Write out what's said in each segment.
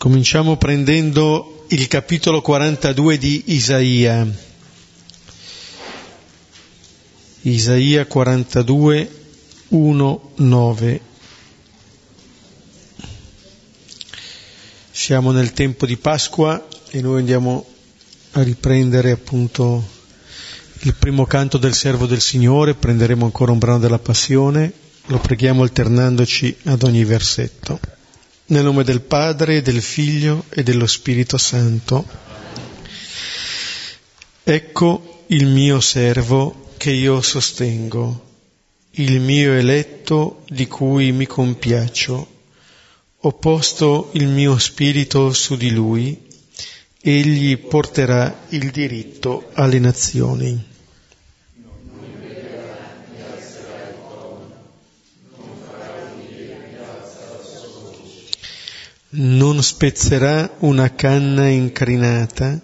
Cominciamo prendendo il capitolo 42 di Isaia. Isaia 42, 1, 9. Siamo nel tempo di Pasqua e noi andiamo a riprendere appunto il primo canto del servo del Signore, prenderemo ancora un brano della Passione, lo preghiamo alternandoci ad ogni versetto. Nel nome del Padre, del Figlio e dello Spirito Santo. Ecco il mio servo che io sostengo, il mio eletto di cui mi compiaccio. Ho posto il mio spirito su di lui, egli porterà il diritto alle nazioni. Non spezzerà una canna incrinata,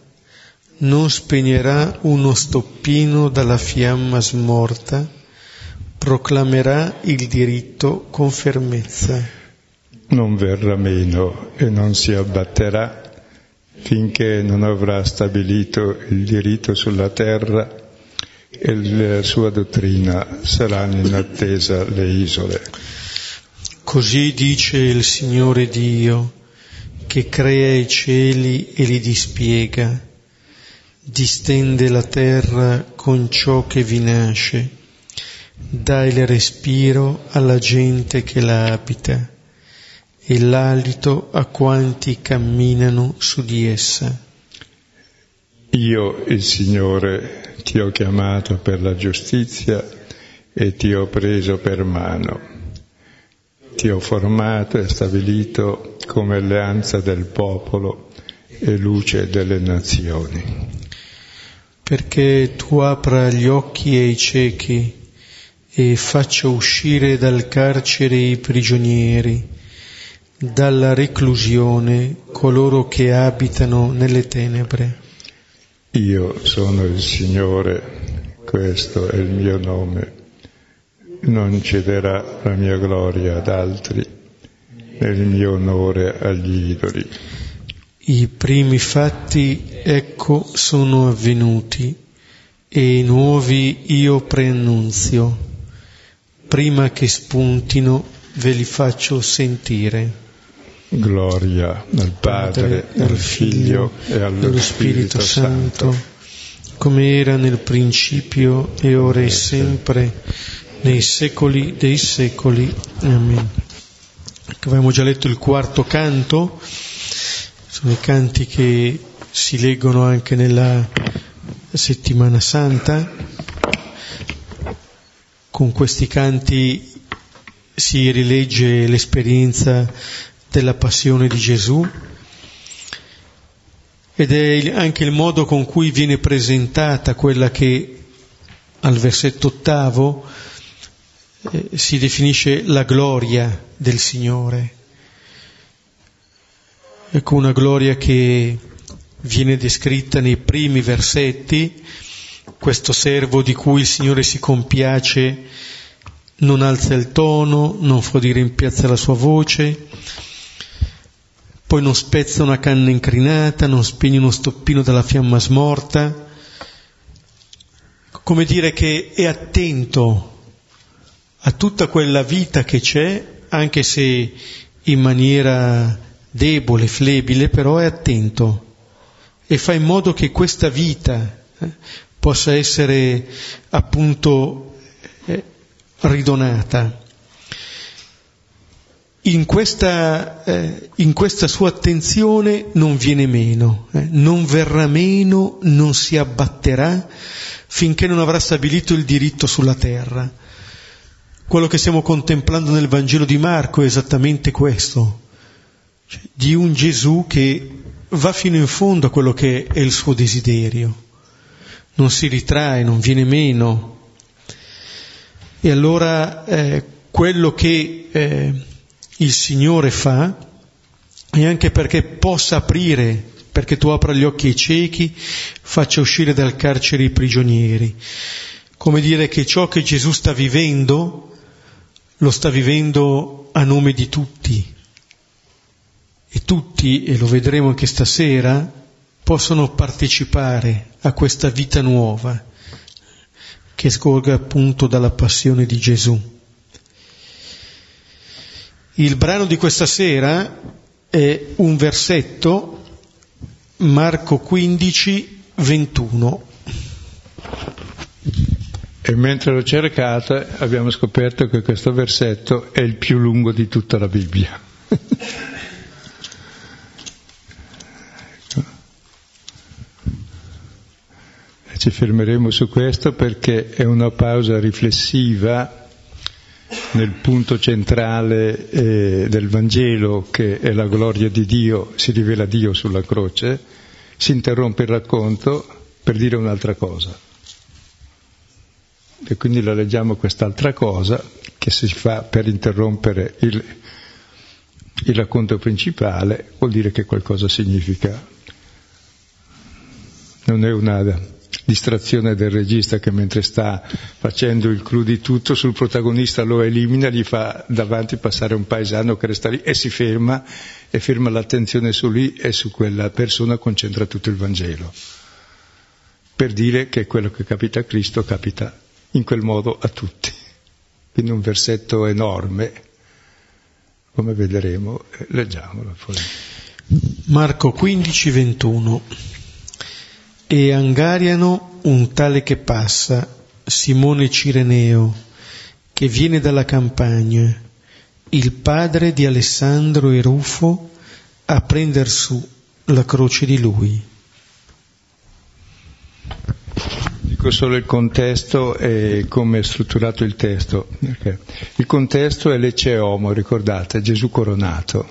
non spegnerà uno stoppino dalla fiamma smorta, proclamerà il diritto con fermezza. Non verrà meno e non si abbatterà finché non avrà stabilito il diritto sulla terra e la sua dottrina saranno in attesa le isole. Così dice il Signore Dio, che crea i cieli e li dispiega, distende la terra con ciò che vi nasce, dà il respiro alla gente che la abita e l'alito a quanti camminano su di essa. Io, il Signore, ti ho chiamato per la giustizia e ti ho preso per mano ti ho formato e stabilito come alleanza del popolo e luce delle nazioni. Perché tu apra gli occhi ai ciechi e faccia uscire dal carcere i prigionieri, dalla reclusione coloro che abitano nelle tenebre. Io sono il Signore, questo è il mio nome non cederà la mia gloria ad altri, né il mio onore agli idoli. I primi fatti, ecco, sono avvenuti, e i nuovi io preannunzio. Prima che spuntino ve li faccio sentire. Gloria al Padre, Padre al Figlio e allo Spirito, Spirito Santo, Santo, come era nel principio e ora e sempre nei secoli dei secoli. Amen. Avevamo già letto il quarto canto, sono i canti che si leggono anche nella settimana santa. Con questi canti si rilegge l'esperienza della passione di Gesù ed è anche il modo con cui viene presentata quella che al versetto ottavo eh, si definisce la gloria del Signore. Ecco una gloria che viene descritta nei primi versetti, questo servo di cui il Signore si compiace non alza il tono, non fa dire in piazza la sua voce, poi non spezza una canna incrinata, non spegne uno stoppino dalla fiamma smorta, come dire che è attento a tutta quella vita che c'è, anche se in maniera debole, flebile, però è attento e fa in modo che questa vita eh, possa essere appunto eh, ridonata. In questa, eh, in questa, sua attenzione non viene meno, eh, non verrà meno, non si abbatterà finché non avrà stabilito il diritto sulla terra. Quello che stiamo contemplando nel Vangelo di Marco è esattamente questo, cioè, di un Gesù che va fino in fondo a quello che è il suo desiderio, non si ritrae, non viene meno. E allora eh, quello che eh, il Signore fa è anche perché possa aprire, perché tu apra gli occhi ai ciechi, faccia uscire dal carcere i prigionieri. Come dire che ciò che Gesù sta vivendo lo sta vivendo a nome di tutti e tutti, e lo vedremo anche stasera, possono partecipare a questa vita nuova che scorga appunto dalla passione di Gesù. Il brano di questa sera è un versetto, Marco 15, 21. E mentre l'ho cercata abbiamo scoperto che questo versetto è il più lungo di tutta la Bibbia. Ci fermeremo su questo perché è una pausa riflessiva nel punto centrale eh, del Vangelo, che è la gloria di Dio, si rivela Dio sulla croce, si interrompe il racconto per dire un'altra cosa. E quindi la leggiamo quest'altra cosa che si fa per interrompere il, il racconto principale, vuol dire che qualcosa significa. Non è una distrazione del regista che mentre sta facendo il clou di tutto sul protagonista lo elimina, gli fa davanti passare un paesano che resta lì e si ferma e ferma l'attenzione su lui e su quella persona concentra tutto il Vangelo. Per dire che quello che capita a Cristo capita in quel modo a tutti. Quindi un versetto enorme, come vedremo, eh, leggiamolo poi. Marco 15, 21 e Angariano un tale che passa, Simone Cireneo, che viene dalla campagna, il padre di Alessandro e Rufo, a prender su la croce di lui. Dico solo il contesto e come è strutturato il testo. Il contesto è l'Eceomo, ricordate, Gesù coronato.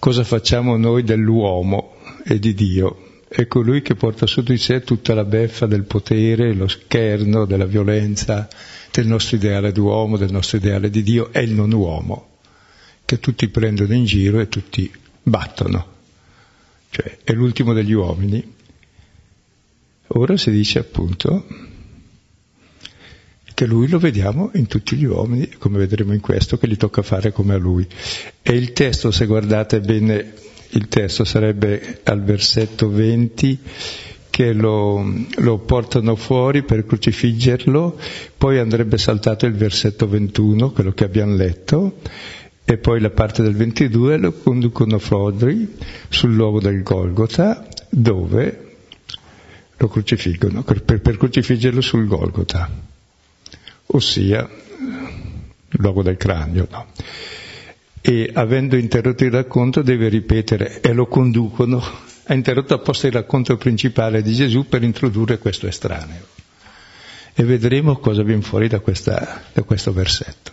Cosa facciamo noi dell'uomo e di Dio? è colui che porta su di sé tutta la beffa del potere, lo scherno, della violenza, del nostro ideale d'uomo, del nostro ideale di Dio, è il non uomo, che tutti prendono in giro e tutti battono. Cioè è l'ultimo degli uomini. Ora si dice appunto che lui lo vediamo in tutti gli uomini, come vedremo in questo, che gli tocca fare come a lui. E il testo, se guardate bene il testo sarebbe al versetto 20 che lo, lo, portano fuori per crocifiggerlo, poi andrebbe saltato il versetto 21, quello che abbiamo letto, e poi la parte del 22 lo conducono fuori sul luogo del Golgota, dove lo crocifiggono, per, per crocifiggerlo sul Golgota, ossia il luogo del cranio. No? e avendo interrotto il racconto deve ripetere e lo conducono, ha interrotto apposta il racconto principale di Gesù per introdurre questo estraneo. E vedremo cosa viene fuori da, questa, da questo versetto.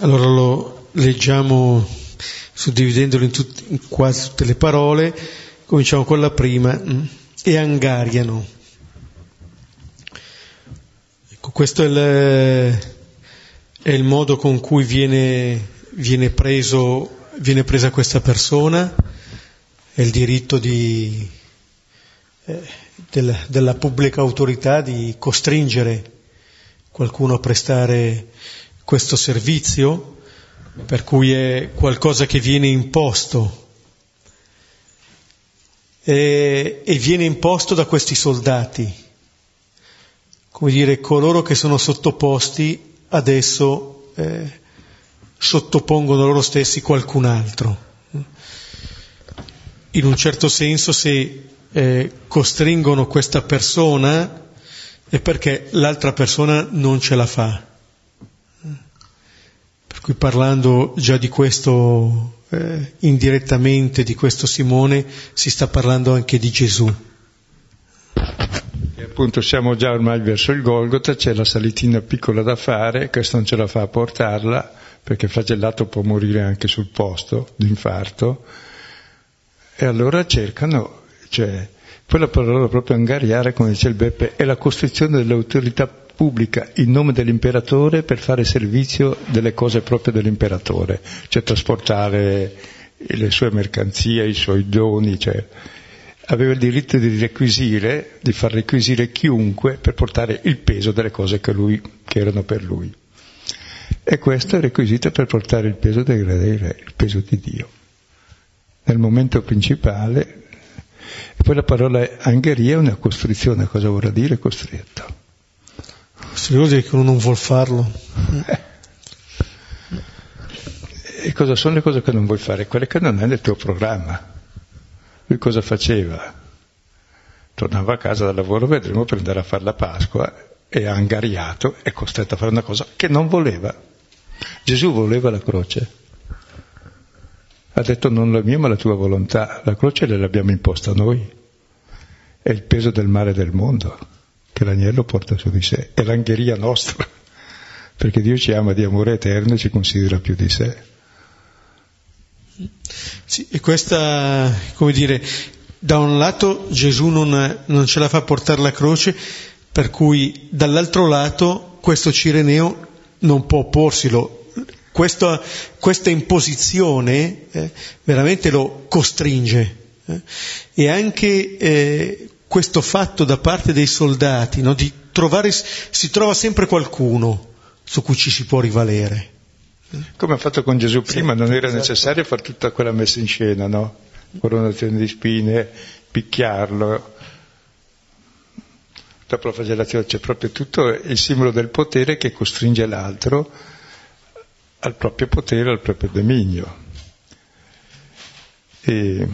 Allora lo leggiamo suddividendolo in, tut- in quasi tutte le parole, cominciamo con la prima, mm, e angariano. Ecco, questo è il è il modo con cui viene, viene, preso, viene presa questa persona, è il diritto di, eh, del, della pubblica autorità di costringere qualcuno a prestare questo servizio, per cui è qualcosa che viene imposto e, e viene imposto da questi soldati, come dire, coloro che sono sottoposti adesso eh, sottopongono loro stessi qualcun altro. In un certo senso se eh, costringono questa persona è perché l'altra persona non ce la fa. Per cui parlando già di questo eh, indirettamente, di questo Simone, si sta parlando anche di Gesù. Appunto siamo già ormai verso il Golgota, c'è la salitina piccola da fare, questo non ce la fa a portarla, perché flagellato può morire anche sul posto d'infarto, e allora cercano, cioè, poi la parola proprio angariare, come dice il Beppe, è la costruzione dell'autorità pubblica in nome dell'imperatore per fare servizio delle cose proprie dell'imperatore, cioè trasportare le sue mercanzie, i suoi doni, cioè aveva il diritto di requisire, di far requisire chiunque per portare il peso delle cose che, lui, che erano per lui. E questo è requisito per portare il peso del gradere, il peso di Dio. Nel momento principale, poi la parola angheria è una costrizione, cosa vorrà dire costretto? Vuol dire che uno non vuol farlo. E cosa sono le cose che non vuoi fare? Quelle che non è nel tuo programma. Lui cosa faceva? Tornava a casa dal lavoro, vedremo, per andare a fare la Pasqua, e angariato, è costretto a fare una cosa che non voleva. Gesù voleva la croce. Ha detto non la mia ma la tua volontà. La croce l'abbiamo imposta noi. È il peso del male del mondo che l'agnello porta su di sé. È l'angheria nostra. Perché Dio ci ama di amore eterno e ci considera più di sé. Sì, e questa, come dire, da un lato Gesù non, non ce la fa portare la croce, per cui dall'altro lato questo Cireneo non può opporsilo. Questa, questa imposizione eh, veramente lo costringe eh, e anche eh, questo fatto da parte dei soldati no, di trovare, si trova sempre qualcuno su cui ci si può rivalere. Come ha fatto con Gesù prima, sì, non era esatto. necessario fare tutta quella messa in scena, no? Coronazione di spine, picchiarlo. Dopo la flagellazione c'è proprio tutto il simbolo del potere che costringe l'altro al proprio potere, al proprio dominio. E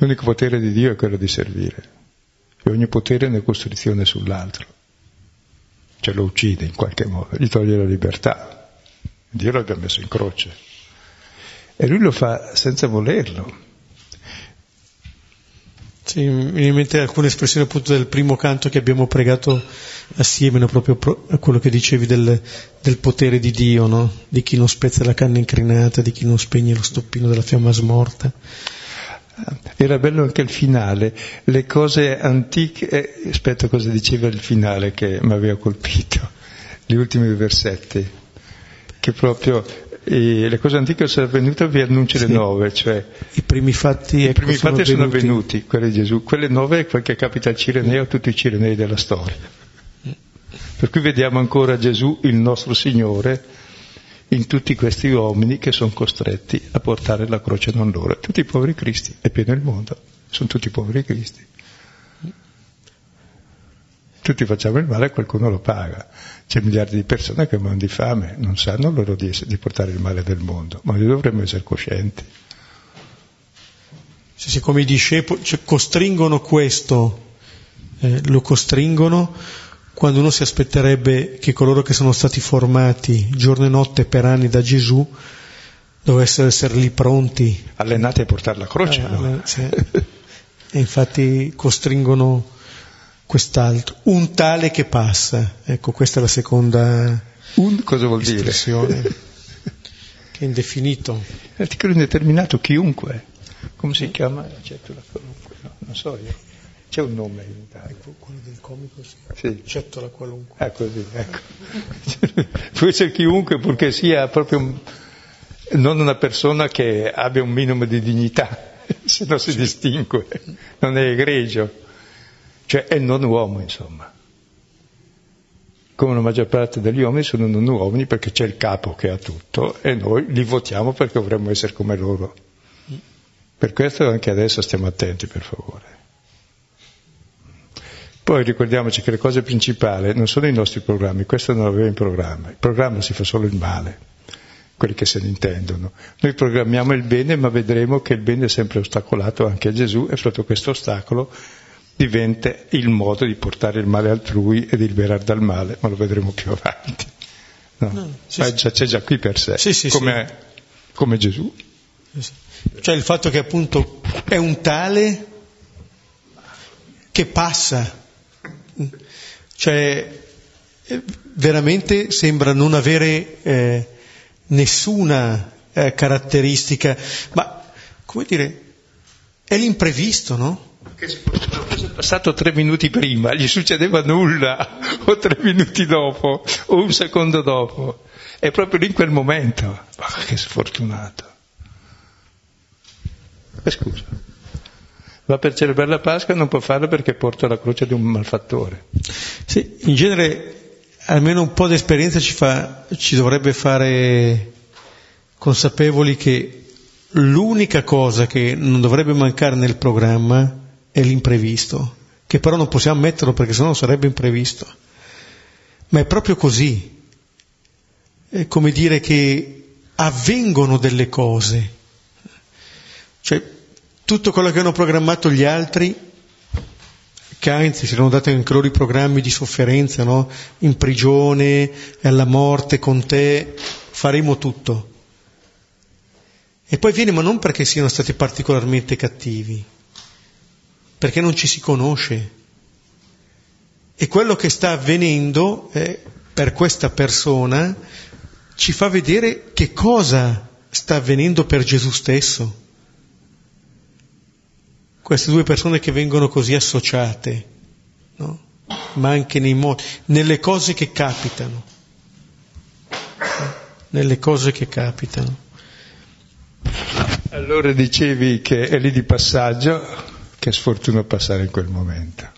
l'unico potere di Dio è quello di servire. E ogni potere è una costrizione sull'altro. Cioè lo uccide in qualche modo, gli toglie la libertà. Dio l'abbia messo in croce. E lui lo fa senza volerlo. Sì, mi viene in mente alcune espressioni appunto del primo canto che abbiamo pregato assieme, no? proprio a quello che dicevi del, del potere di Dio, no? di chi non spezza la canna incrinata, di chi non spegne lo stoppino della fiamma smorta. Era bello anche il finale, le cose antiche, eh, aspetta cosa diceva il finale che mi aveva colpito, gli ultimi versetti che proprio eh, le cose antiche sono avvenute vi annuncia sì. le nuove, cioè i primi fatti, i ecco, primi sono, fatti sono avvenuti, quelli di Gesù, quelle nuove quel che capita al Cireneo, a tutti i Cirenei della storia. Per cui vediamo ancora Gesù, il nostro Signore, in tutti questi uomini che sono costretti a portare la croce non loro. Tutti i poveri cristi, è pieno il mondo, sono tutti poveri cristi. Tutti facciamo il male e qualcuno lo paga. C'è miliardi di persone che muoiono di fame, non sanno loro di, essere, di portare il male del mondo, ma noi dovremmo essere coscienti. Sì, sì, come i discepoli cioè, costringono questo, eh, lo costringono quando uno si aspetterebbe che coloro che sono stati formati giorno e notte per anni da Gesù dovessero essere lì pronti. Allenati a portare la croce. Eh, no? sì. e infatti costringono quest'altro, un tale che passa. Ecco, questa è la seconda un cosa vuol espressione, dire? che è indefinito. L'articolo indeterminato, chiunque. Come si chiama? Accetto la qualunque, no, non so io. C'è un nome in Italia. Ecco, quello del comico, sì. sì. Accetto la qualunque. Ah, così, ecco. Può essere chiunque purché sia proprio un, non una persona che abbia un minimo di dignità, se no si sì. distingue, non è egregio cioè è non uomo insomma. Come la maggior parte degli uomini sono non uomini perché c'è il capo che ha tutto e noi li votiamo perché dovremmo essere come loro. Per questo anche adesso stiamo attenti per favore. Poi ricordiamoci che le cose principali non sono i nostri programmi, questo non aveva in programma, il programma si fa solo il male, quelli che se ne intendono. Noi programmiamo il bene ma vedremo che il bene è sempre ostacolato anche a Gesù e sotto questo ostacolo diventa il modo di portare il male altrui e di liberare dal male, ma lo vedremo più avanti. No? No, sì, sì. Già, c'è già qui per sé, sì, come, come, Gesù. Cioè il fatto che appunto è un tale che passa, cioè veramente sembra non avere eh, nessuna eh, caratteristica, ma come dire, è l'imprevisto, no? Che se fosse passato tre minuti prima, gli succedeva nulla, o tre minuti dopo, o un secondo dopo. È proprio lì in quel momento. Ma che sfortunato. E scusa. Va per celebrare la Pasqua e non può farlo perché porta la croce di un malfattore. Sì, in genere almeno un po' di esperienza ci, fa, ci dovrebbe fare consapevoli che l'unica cosa che non dovrebbe mancare nel programma è l'imprevisto, che però non possiamo metterlo perché sennò sarebbe imprevisto. Ma è proprio così. È come dire che avvengono delle cose. Cioè, tutto quello che hanno programmato gli altri, che anzi si erano dati anche loro i programmi di sofferenza, no? In prigione, alla morte con te, faremo tutto. E poi viene, ma non perché siano stati particolarmente cattivi, perché non ci si conosce. E quello che sta avvenendo eh, per questa persona ci fa vedere che cosa sta avvenendo per Gesù stesso. Queste due persone che vengono così associate, no? ma anche nei modi, nelle cose che capitano, nelle cose che capitano. Allora dicevi che è lì di passaggio, che sfortuna passare in quel momento.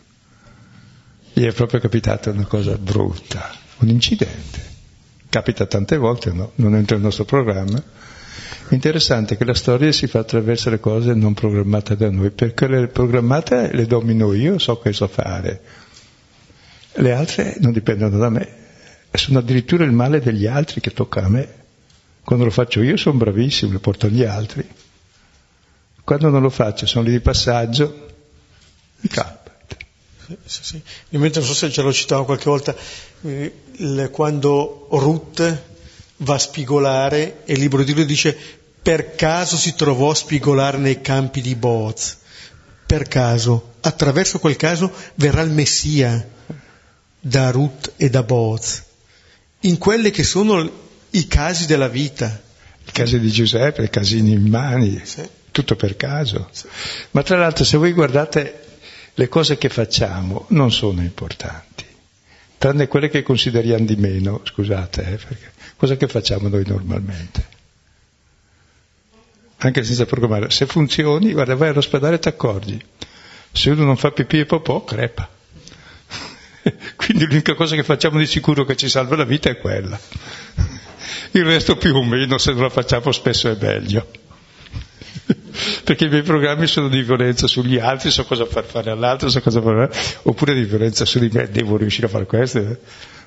Gli è proprio capitata una cosa brutta, un incidente. Capita tante volte, no? non entra nel nostro programma. Interessante che la storia si fa attraverso le cose non programmate da noi, perché le programmate le domino io, so so fare. Le altre non dipendono da me, sono addirittura il male degli altri che tocca a me. Quando lo faccio io sono bravissimo, lo porto agli altri. Quando non lo faccio, sono lì di passaggio, mi capita. Sì, sì, sì. Io non so se ce l'ho citato qualche volta, eh, quando Ruth va a spigolare e il libro di lui dice per caso si trovò a spigolare nei campi di Boaz. Per caso, attraverso quel caso verrà il Messia da Ruth e da Boaz, in quelli che sono i casi della vita. I casi di Giuseppe, i casini in mani, sì. tutto per caso. Sì. Ma tra l'altro se voi guardate le cose che facciamo non sono importanti, tranne quelle che consideriamo di meno, scusate, eh, perché cosa che facciamo noi normalmente? Anche senza programmare. Se funzioni, guarda, vai all'ospedale e ti accorgi. Se uno non fa pipì e popò, crepa. Quindi l'unica cosa che facciamo di sicuro che ci salva la vita è quella. Il resto più o meno, se non la facciamo spesso è meglio. perché i miei programmi sono di violenza sugli altri, so cosa far fare all'altro, so cosa fare, oppure di violenza su di me, devo riuscire a fare questo.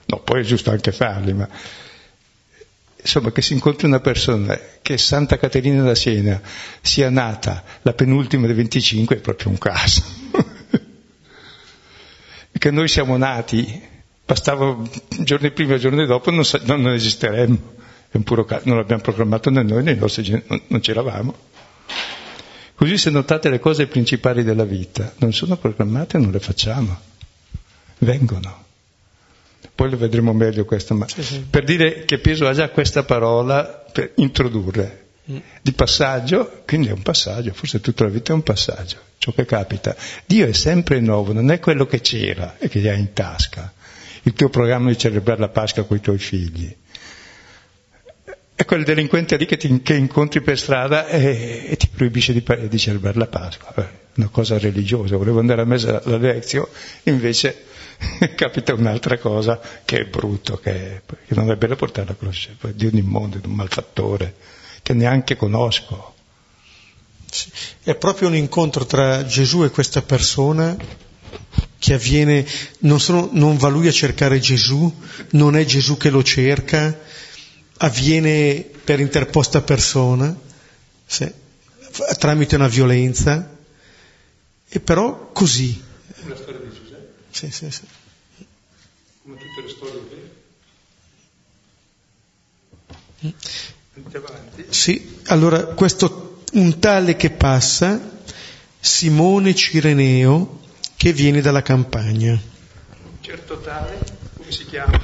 No, poi è giusto anche farli, ma insomma che si incontri una persona che Santa Caterina da Siena sia nata la penultima dei 25 è proprio un caso. che noi siamo nati, bastava giorni prima e giorni dopo, non, non esisteremmo. È un puro caso, non l'abbiamo programmato né noi né i nostri non, non c'eravamo. Così se notate le cose principali della vita non sono programmate, non le facciamo, vengono. Poi lo vedremo meglio questo, ma sì, sì. per dire che peso ha già questa parola per introdurre. Mm. Di passaggio, quindi è un passaggio, forse tutta la vita è un passaggio, ciò che capita. Dio è sempre nuovo, non è quello che c'era e che hai in tasca. Il tuo programma di celebrare la Pasqua con i tuoi figli è quel delinquente lì che, ti, che incontri per strada e, e ti proibisce di, di, celebrare la Pasqua. Una cosa religiosa, volevo andare a messa alla Lezio, invece capita un'altra cosa che è brutto, che, che non è bello portare la croce di un immondo, di un malfattore, che neanche conosco. È proprio un incontro tra Gesù e questa persona che avviene, non, sono, non va lui a cercare Gesù, non è Gesù che lo cerca, avviene per interposta persona, se, tramite una violenza, e però così. La storia di Giuseppe? Sì, sì, sì. Come tutte le storie vere. Andiamo avanti. Sì, allora questo un tale che passa, Simone Cireneo, che viene dalla campagna. Certo tale, come si chiama?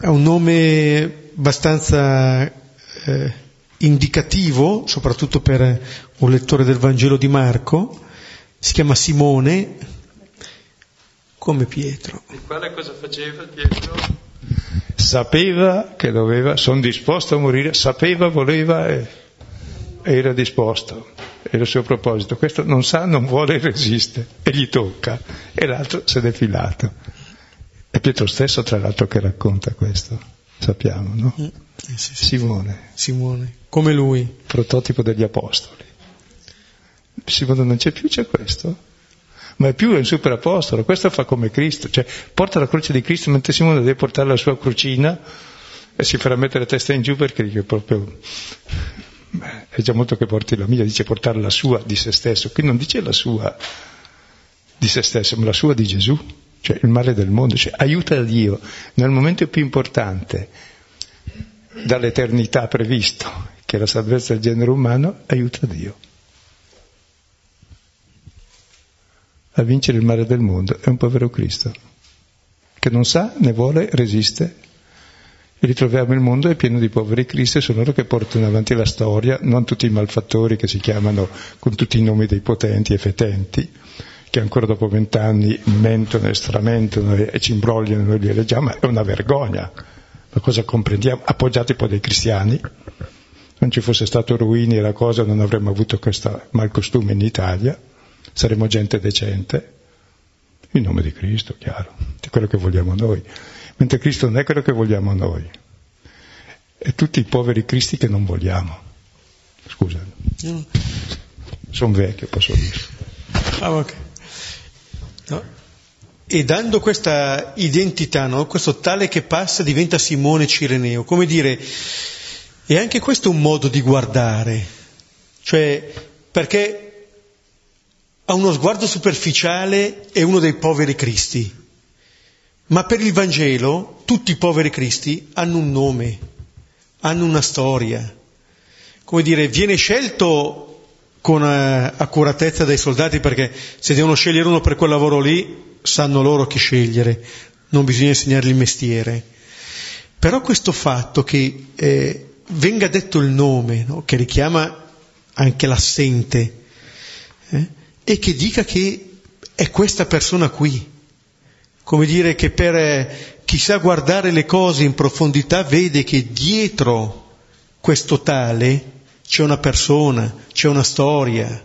Ha un nome abbastanza eh, indicativo, soprattutto per un lettore del Vangelo di Marco, si chiama Simone, come Pietro. E quale cosa faceva Pietro? Sapeva che doveva, sono disposto a morire, sapeva, voleva e era disposto, era il suo proposito. Questo non sa, non vuole, resiste e gli tocca, e l'altro se n'è filato. È Pietro stesso, tra l'altro, che racconta questo, sappiamo, no? Eh sì, sì. Simone. Simone, come lui. Prototipo degli apostoli. Simone non c'è più, c'è questo ma è più un super apostolo, questo fa come Cristo, cioè porta la croce di Cristo mentre Simone deve portare la sua crocina e si farà mettere la testa in giù perché dice proprio è già molto che porti la mia, dice portare la sua di se stesso, qui non dice la sua di se stesso, ma la sua di Gesù, cioè il male del mondo, cioè aiuta Dio nel momento più importante dall'eternità previsto, che è la salvezza del genere umano, aiuta Dio. A vincere il male del mondo è un povero Cristo, che non sa né vuole, resiste. E ritroviamo il mondo è pieno di poveri Cristi e sono loro che portano avanti la storia, non tutti i malfattori che si chiamano con tutti i nomi dei potenti e fetenti, che ancora dopo vent'anni mentono e stramentono e, ci imbrogliano e noi li eleggiamo, è una vergogna. Ma cosa comprendiamo? Appoggiati poi dai cristiani. Non ci fosse stato Ruini e la cosa non avremmo avuto questo malcostume in Italia saremo gente decente, in nome di Cristo, chiaro, di quello che vogliamo noi, mentre Cristo non è quello che vogliamo noi, è tutti i poveri Cristi che non vogliamo. Scusa, no. sono vecchio, posso dire. Ah, okay. no. E dando questa identità, no? questo tale che passa diventa Simone Cireneo, come dire, è anche questo un modo di guardare, cioè perché a uno sguardo superficiale è uno dei poveri cristi, ma per il Vangelo tutti i poveri cristi hanno un nome, hanno una storia. Come dire, viene scelto con uh, accuratezza dai soldati perché se devono scegliere uno per quel lavoro lì, sanno loro chi scegliere, non bisogna insegnargli il mestiere. Però questo fatto che eh, venga detto il nome, no? che richiama anche l'assente, eh? E che dica che è questa persona qui. Come dire che per eh, chi sa guardare le cose in profondità vede che dietro questo tale c'è una persona, c'è una storia.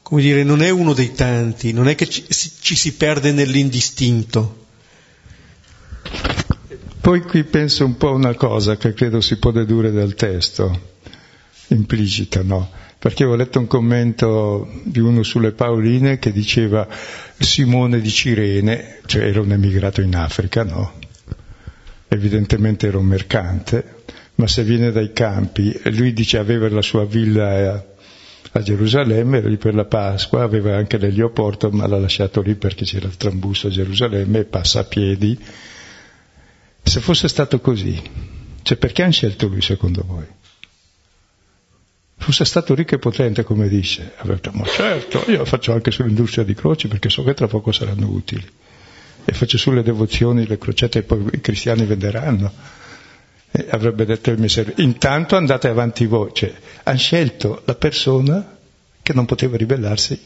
Come dire, non è uno dei tanti, non è che ci, ci si perde nell'indistinto. Poi qui penso un po' a una cosa che credo si può dedurre dal testo, implicita, no? Perché avevo letto un commento di uno sulle Paoline che diceva Simone di Cirene, cioè era un emigrato in Africa, no? Evidentemente era un mercante, ma se viene dai campi, lui dice aveva la sua villa a, a Gerusalemme, era lì per la Pasqua, aveva anche l'elioporto, ma l'ha lasciato lì perché c'era il trambusto a Gerusalemme e passa a piedi. Se fosse stato così, cioè perché hanno scelto lui secondo voi? Fosse stato ricco e potente, come dice, avrebbe detto, ma certo, io faccio anche sull'industria di croci perché so che tra poco saranno utili. E faccio sulle devozioni, le crocette e poi i cristiani venderanno. E avrebbe detto il mio. Intanto andate avanti voi. Cioè, hanno scelto la persona che non poteva ribellarsi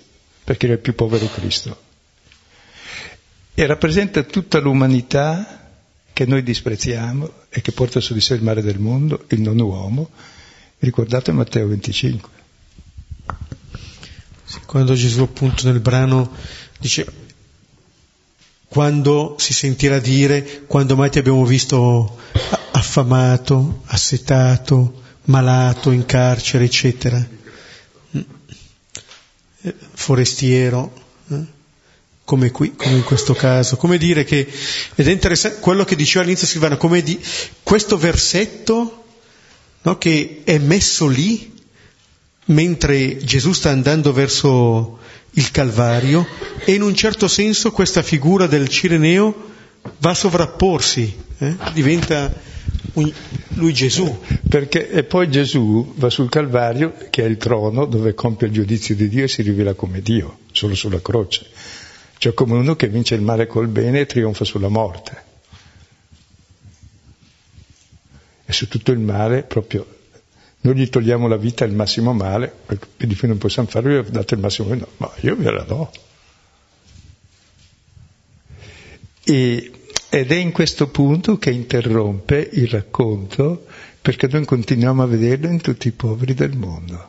perché era il più povero Cristo. E rappresenta tutta l'umanità che noi disprezziamo e che porta su di sé il male del mondo, il non uomo, Ricordate Matteo 25. Quando Gesù appunto nel brano dice quando si sentirà dire quando mai ti abbiamo visto affamato, assetato, malato, in carcere, eccetera. Eh, forestiero, eh? come qui, come in questo caso. Come dire che, ed è interessante quello che diceva all'inizio Silvana, come di, questo versetto no? che è messo lì mentre Gesù sta andando verso il Calvario e in un certo senso questa figura del Cireneo va a sovrapporsi, eh? diventa un, lui Gesù. Perché e poi Gesù va sul Calvario, che è il trono dove compie il giudizio di Dio e si rivela come Dio, solo sulla croce. Cioè come uno che vince il male col bene e trionfa sulla morte. e su tutto il male proprio noi gli togliamo la vita il massimo male, e di più non possiamo farlo, io date il massimo no, ma io ve la do. E, ed è in questo punto che interrompe il racconto, perché noi continuiamo a vederlo in tutti i poveri del mondo.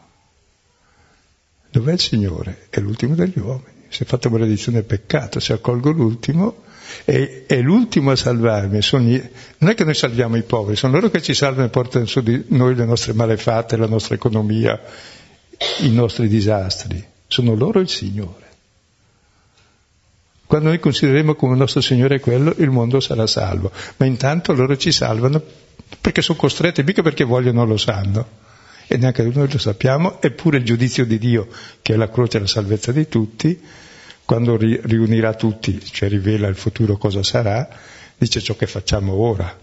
Dov'è il Signore? È l'ultimo degli uomini. Se fatto maledizione è peccato, se accolgo l'ultimo, E, è l'ultimo a salvarmi. Sono, non è che noi salviamo i poveri, sono loro che ci salvano e portano su di noi le nostre malefatte, la nostra economia, i nostri disastri. Sono loro il Signore. Quando noi considereremo come nostro Signore quello, il mondo sarà salvo. Ma intanto loro ci salvano perché sono costretti, mica perché vogliono lo sanno. E neanche noi lo sappiamo, eppure il giudizio di Dio, che è la croce e la salvezza di tutti, quando riunirà tutti, cioè rivela il futuro cosa sarà, dice ciò che facciamo ora.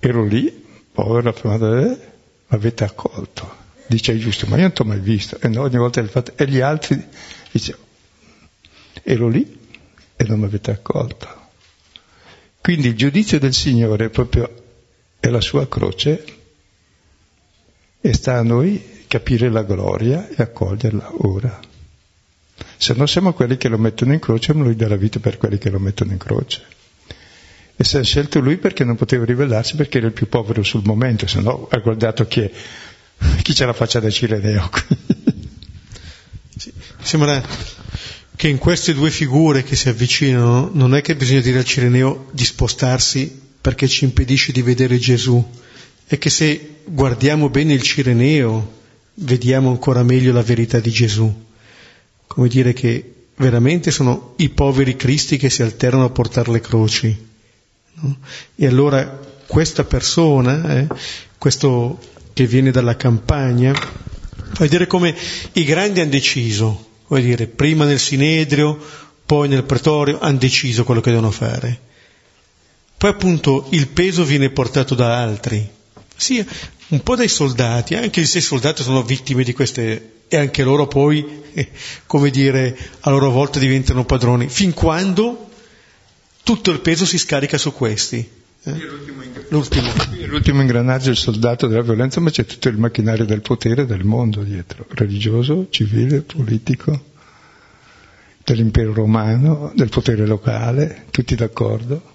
Ero lì, povero, eh, l'avete accolto. Dice è giusto, ma io non ti ho mai visto. E no, ogni volta fatto, e gli altri, dice, ero lì e non mi avete accolto. Quindi il giudizio del Signore proprio è la sua croce e sta a noi capire la gloria e accoglierla ora. Se no siamo quelli che lo mettono in croce, ma lui dà la vita per quelli che lo mettono in croce. E si è scelto lui perché non poteva ribellarsi perché era il più povero sul momento, se no ha guardato chi, è, chi ce la faccia da Cireneo. Sì, sembra che in queste due figure che si avvicinano non è che bisogna dire al Cireneo di spostarsi perché ci impedisce di vedere Gesù, è che se guardiamo bene il Cireneo vediamo ancora meglio la verità di Gesù. Come dire che veramente sono i poveri cristi che si alternano a portare le croci. No? E allora questa persona, eh, questo che viene dalla campagna, fa vedere come i grandi hanno deciso, vuol dire, prima nel Sinedrio, poi nel pretorio, hanno deciso quello che devono fare. Poi appunto il peso viene portato da altri, sì, un po' dai soldati, anche se i soldati sono vittime di queste, e anche loro poi, eh, come dire, a loro volta diventano padroni, fin quando tutto il peso si scarica su questi. Eh? L'ultimo. L'ultimo ingranaggio è il soldato della violenza, ma c'è tutto il macchinario del potere del mondo dietro, religioso, civile, politico, dell'impero romano, del potere locale, tutti d'accordo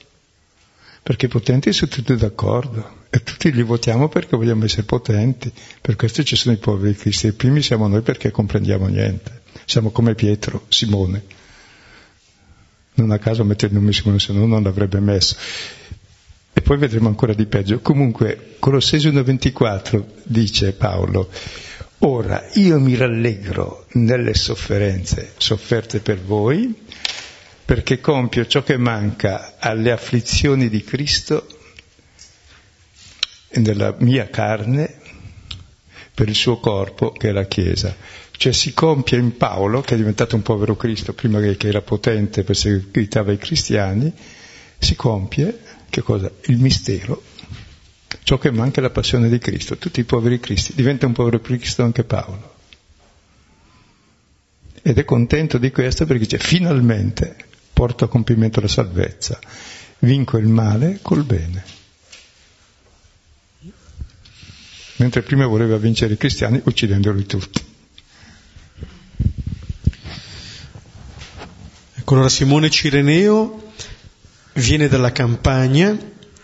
perché i potenti sono tutti d'accordo e tutti li votiamo perché vogliamo essere potenti, per questo ci sono i poveri cristiani, i primi siamo noi perché comprendiamo niente, siamo come Pietro, Simone, non a caso mette il nome Simone, se no non l'avrebbe messo. E poi vedremo ancora di peggio. Comunque, Colossesi 1.24 dice Paolo, ora io mi rallegro nelle sofferenze sofferte per voi, perché compio ciò che manca alle afflizioni di Cristo nella mia carne per il suo corpo che è la Chiesa. Cioè si compie in Paolo, che è diventato un povero Cristo prima che era potente, perseguitava i cristiani, si compie, che cosa? Il mistero, ciò che manca è la passione di Cristo, tutti i poveri Cristi, diventa un povero Cristo anche Paolo. Ed è contento di questo perché dice finalmente porto a compimento la salvezza, vinco il male col bene. Mentre prima voleva vincere i cristiani uccidendoli tutti. Ecco, allora Simone Cireneo viene dalla campagna,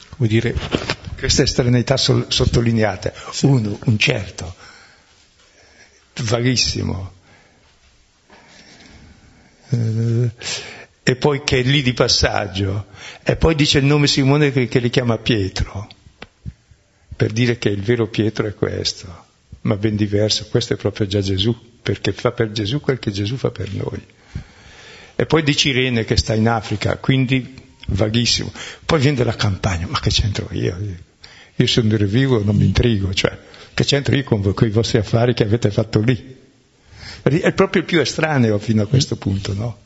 come dire... Questa estraneità sottolineata. Uno, un certo, vaghissimo. Eh, e poi che è lì di passaggio, e poi dice il nome Simone che, che li chiama Pietro, per dire che il vero Pietro è questo, ma ben diverso, questo è proprio già Gesù, perché fa per Gesù quel che Gesù fa per noi. E poi di Cirene che sta in Africa, quindi vaghissimo. Poi viene dalla campagna, ma che c'entro io? Io sono vivo, non mi intrigo, cioè, che c'entro io con, con i vostri affari che avete fatto lì? È proprio il più estraneo fino a questo punto, no?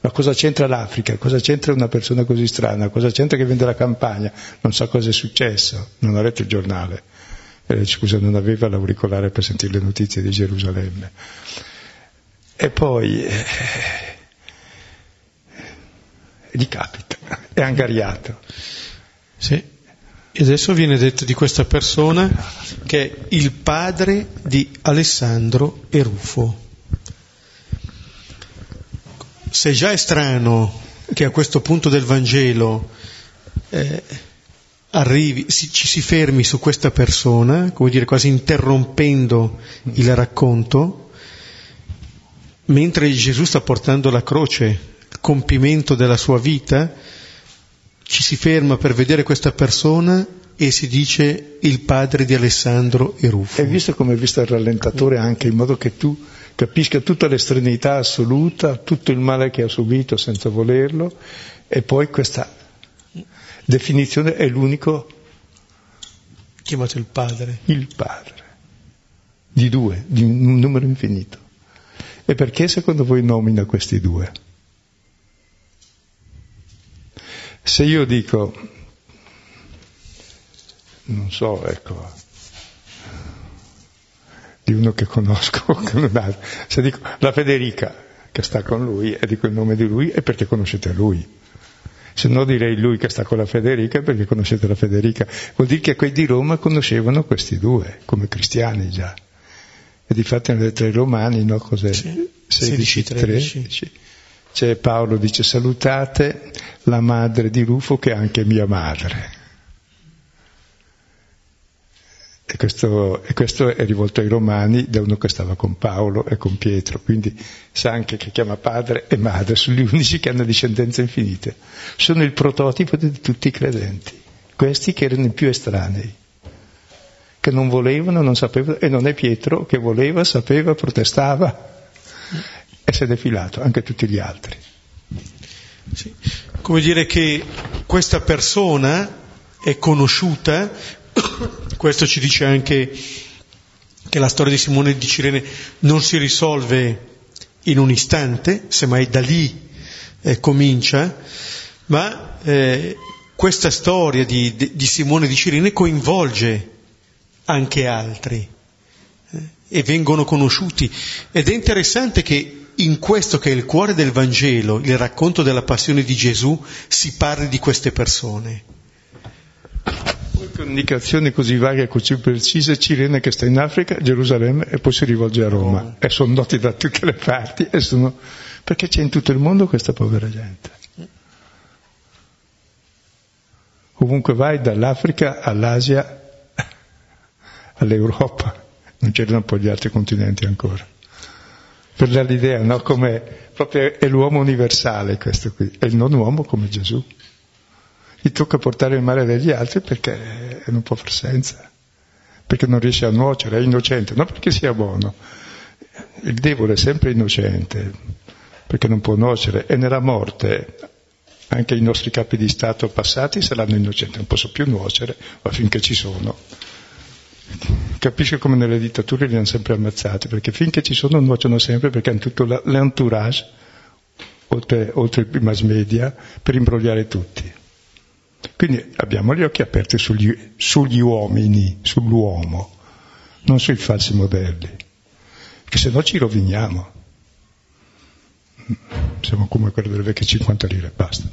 Ma cosa c'entra l'Africa? Cosa c'entra una persona così strana? Cosa c'entra che vende la campagna? Non sa cosa è successo, non ha letto il giornale. Eh, scusa, non aveva l'auricolare per sentire le notizie di Gerusalemme. E poi eh, gli capita, è angariato. Sì. E adesso viene detto di questa persona che è il padre di Alessandro e Rufo se già è strano che a questo punto del Vangelo eh, arrivi, si, ci si fermi su questa persona, come dire, quasi interrompendo il racconto, mentre Gesù sta portando la croce compimento della sua vita, ci si ferma per vedere questa persona e si dice il padre di Alessandro e Rufo. Hai visto come è visto il rallentatore anche in modo che tu capisca tutta l'estremità assoluta, tutto il male che ha subito senza volerlo e poi questa definizione è l'unico chiamato il padre. Il padre. Di due, di un numero infinito. E perché secondo voi nomina questi due? Se io dico, non so, ecco, di uno che conosco, se dico la Federica che sta con lui e dico il nome di lui è perché conoscete lui se no direi lui che sta con la Federica perché conoscete la Federica. Vuol dire che quelli di Roma conoscevano questi due, come cristiani già. E di fatto nelle tre romani, no? Cos'è? Sì, 16, 13. C'è Paolo dice salutate la madre di Rufo che è anche mia madre. E questo, e questo, è rivolto ai romani da uno che stava con Paolo e con Pietro, quindi sa anche che chiama padre e madre, sono gli unici che hanno discendenze infinite. Sono il prototipo di tutti i credenti, questi che erano i più estranei, che non volevano, non sapevano, e non è Pietro che voleva, sapeva, protestava e si è defilato, anche tutti gli altri. Sì. Come dire che questa persona è conosciuta questo ci dice anche che la storia di Simone di Cirene non si risolve in un istante, semmai da lì eh, comincia, ma eh, questa storia di, di, Simone di Cirene coinvolge anche altri eh, e vengono conosciuti. Ed è interessante che in questo che è il cuore del Vangelo, il racconto della passione di Gesù, si parli di queste persone con indicazioni così vaghe e così precise, Cirene che sta in Africa, Gerusalemme e poi si rivolge a Roma. Oh. E sono noti da tutte le parti, sono... perché c'è in tutto il mondo questa povera gente. Ovunque vai, dall'Africa all'Asia, all'Europa, non c'erano poi gli altri continenti ancora. Per dare l'idea, no? Come proprio è l'uomo universale questo qui, è il non uomo come Gesù gli tocca portare il male degli altri perché non può far senza, perché non riesce a nuocere, è innocente, non perché sia buono. Il debole è sempre innocente, perché non può nuocere, e nella morte anche i nostri capi di Stato passati saranno innocenti, non posso più nuocere, ma finché ci sono. Capisce come nelle dittature li hanno sempre ammazzati, perché finché ci sono nuociono sempre perché hanno tutto l'entourage, oltre, oltre i mass media, per imbrogliare tutti. Quindi abbiamo gli occhi aperti sugli, sugli uomini, sull'uomo, non sui falsi modelli, che se no ci roviniamo. Siamo come quello delle vecchie 50 lire, basta.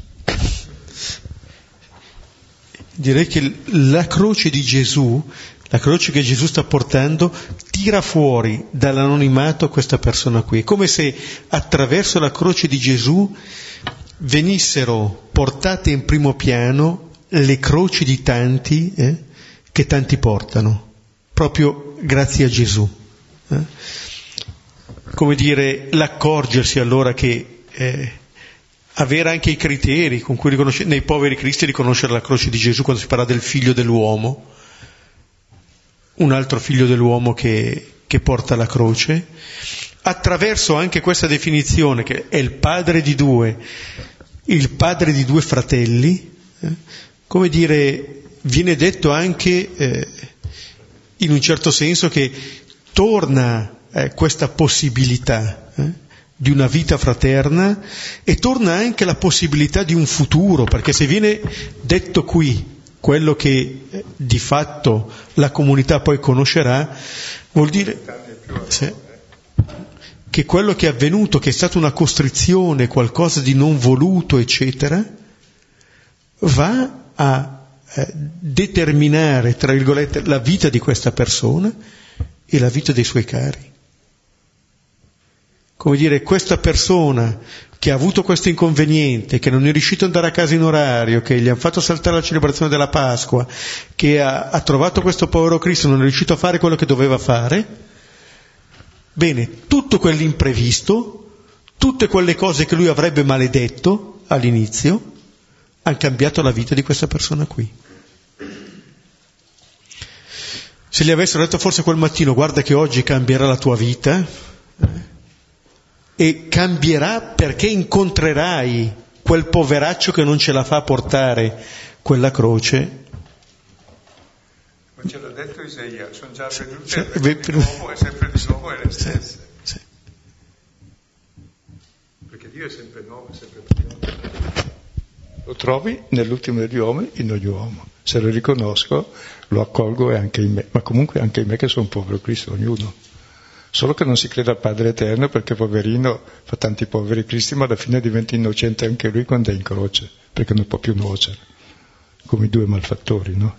Direi che la croce di Gesù, la croce che Gesù sta portando, tira fuori dall'anonimato questa persona qui. È come se attraverso la croce di Gesù venissero portate in primo piano le croci di tanti eh, che tanti portano, proprio grazie a Gesù. Eh? Come dire, l'accorgersi allora che eh, avere anche i criteri con cui riconoscere, nei poveri cristi riconoscere la croce di Gesù quando si parla del figlio dell'uomo, un altro figlio dell'uomo che, che porta la croce, attraverso anche questa definizione che è il padre di due, il padre di due fratelli, eh, come dire, viene detto anche eh, in un certo senso che torna eh, questa possibilità eh, di una vita fraterna e torna anche la possibilità di un futuro, perché se viene detto qui quello che eh, di fatto la comunità poi conoscerà, vuol dire sì, che quello che è avvenuto, che è stata una costrizione, qualcosa di non voluto, eccetera, va a eh, determinare, tra virgolette, la vita di questa persona e la vita dei suoi cari. Come dire, questa persona che ha avuto questo inconveniente, che non è riuscito ad andare a casa in orario, che gli hanno fatto saltare la celebrazione della Pasqua, che ha, ha trovato questo povero Cristo, non è riuscito a fare quello che doveva fare, bene, tutto quell'imprevisto, Tutte quelle cose che lui avrebbe maledetto all'inizio hanno cambiato la vita di questa persona qui. Se gli avessero detto forse quel mattino guarda che oggi cambierà la tua vita e cambierà perché incontrerai quel poveraccio che non ce la fa portare quella croce. Ma ce l'ha detto Isaia, sono già avvenute, sì, di nuovo è sempre di nuovo è le stesse. Sì. Perché Dio è sempre nuovo, è sempre nuovo. Lo trovi nell'ultimo degli uomini in ogni uomo. Se lo riconosco, lo accolgo e anche in me, ma comunque anche in me che sono un povero Cristo, ognuno. Solo che non si crede al Padre Eterno perché poverino fa tanti poveri Cristi, ma alla fine diventa innocente anche lui quando è in croce, perché non può più nuocere, come i due malfattori, no?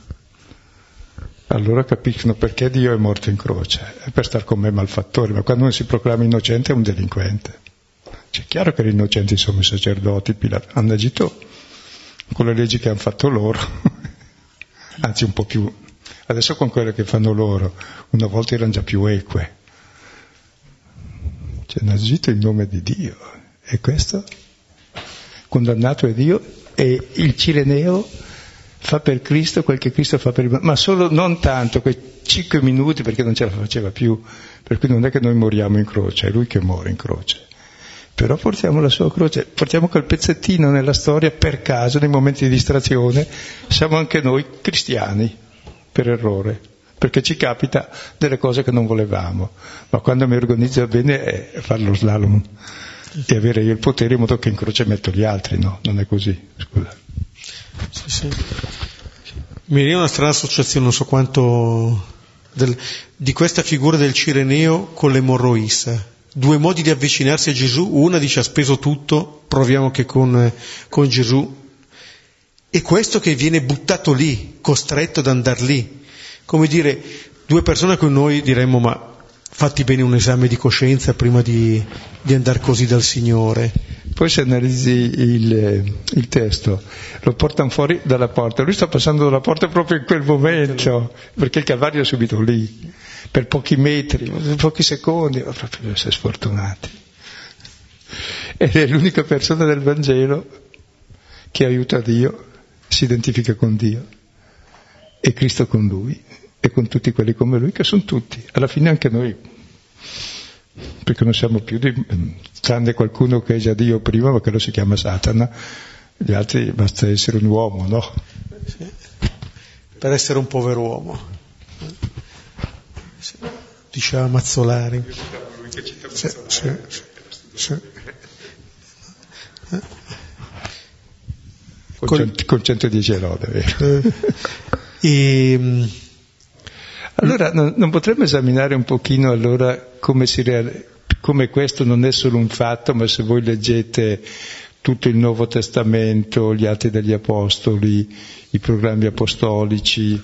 Allora capiscono perché Dio è morto in croce, è per star con me malfattore, ma quando uno si proclama innocente è un delinquente. Cioè, è chiaro che gli innocenti sono i sacerdoti, Pilato, hanno agito con le leggi che hanno fatto loro, anzi un po' più, adesso con quelle che fanno loro, una volta erano già più eque cioè hanno agito in nome di Dio. E questo, condannato è Dio, e il Cireneo fa per Cristo quel che Cristo fa per il ma solo non tanto, quei cinque minuti perché non ce la faceva più, per cui non è che noi moriamo in croce, è lui che muore in croce. Però portiamo la sua croce, portiamo quel pezzettino nella storia per caso, nei momenti di distrazione, siamo anche noi cristiani, per errore perché ci capita delle cose che non volevamo, ma quando mi organizzo bene è fare lo slalom e avere io il potere in modo che in croce metto gli altri, no? Non è così, scusa. Sì, sì. Mi viene una strana associazione, non so quanto, del, di questa figura del Cireneo con l'emorroissa. Due modi di avvicinarsi a Gesù, una dice ha speso tutto, proviamo che con, con Gesù, e questo che viene buttato lì, costretto ad andare lì, come dire, due persone cui noi diremmo ma fatti bene un esame di coscienza prima di, di andare così dal Signore. Poi se analizzi il, il, testo, lo portano fuori dalla porta, lui sta passando dalla porta proprio in quel momento, perché il Calvario è subito lì, per pochi metri, per pochi secondi, ma proprio si è sfortunati. Ed è l'unica persona del Vangelo che aiuta Dio, si identifica con Dio e Cristo con lui e con tutti quelli come lui, che sono tutti, alla fine anche noi, perché non siamo più di, tranne qualcuno che è già Dio prima, ma che lo si chiama Satana, gli altri basta essere un uomo, no? Sì. Per essere un povero uomo. Sì. Diceva Mazzolari. Sì, sì, sì. Con, con 110 lode, vero? Eh. E, mm, allora non, non, potremmo esaminare un pochino allora come, real... come questo non è solo un fatto, ma se voi leggete tutto il Nuovo Testamento, gli atti degli Apostoli, i programmi apostolici,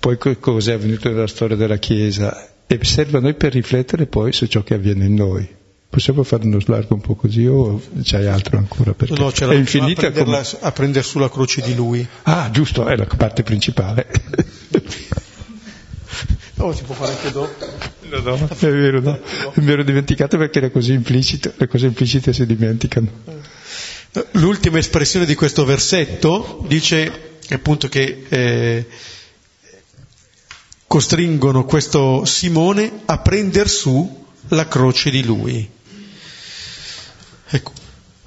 poi cosa è avvenuto nella storia della Chiesa, e serve a noi per riflettere poi su ciò che avviene in noi. Possiamo fare uno slargo un po' così o c'hai altro ancora? Perché no, c'è è infinita a, come... a prendere sulla croce di lui. Ah, giusto, è la parte principale. Oh, si può fare anche dopo. No, no, è vero, no. Mi ero dimenticato perché era così implicito, le cose implicite si dimenticano. L'ultima espressione di questo versetto dice appunto che eh, costringono questo Simone a prendere su la croce di lui. Ecco,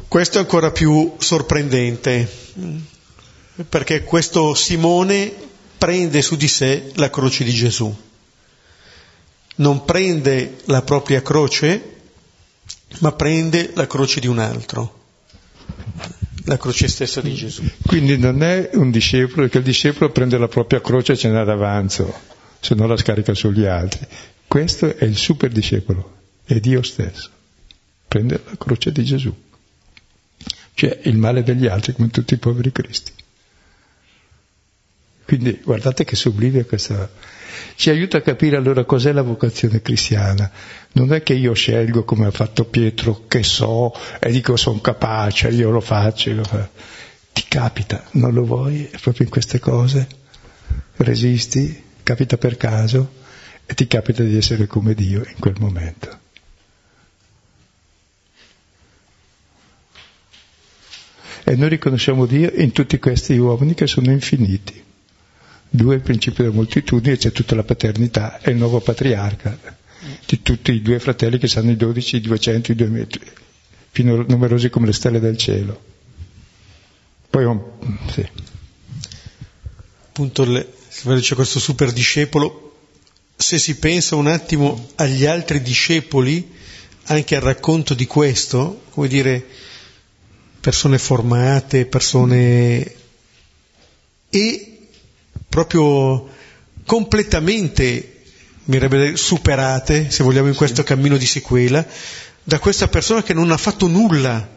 questo è ancora più sorprendente, perché questo Simone prende su di sé la croce di Gesù. Non prende la propria croce, ma prende la croce di un altro, la croce stessa di Gesù. Quindi non è un discepolo, perché il discepolo prende la propria croce e ce n'ha d'avanzo, se no la scarica sugli altri. Questo è il super discepolo, è Dio stesso. Prende la croce di Gesù, cioè il male degli altri come tutti i poveri cristi. Quindi guardate che sublime questa... Ci aiuta a capire allora cos'è la vocazione cristiana. Non è che io scelgo come ha fatto Pietro, che so, e dico sono capace, io lo faccio. Lo fa. Ti capita, non lo vuoi, proprio in queste cose. Resisti, capita per caso e ti capita di essere come Dio in quel momento. E noi riconosciamo Dio in tutti questi uomini che sono infiniti. Due il principio della moltitudine, c'è tutta la paternità e il nuovo patriarca di tutti i due fratelli che sanno i 12, i 200, i 2 metri, fino numerosi come le stelle del cielo. Poi un, sì. Appunto, le, c'è questo super discepolo. Se si pensa un attimo agli altri discepoli, anche al racconto di questo, come dire, persone formate, persone e proprio completamente mi superate, se vogliamo, in questo cammino di sequela, da questa persona che non ha fatto nulla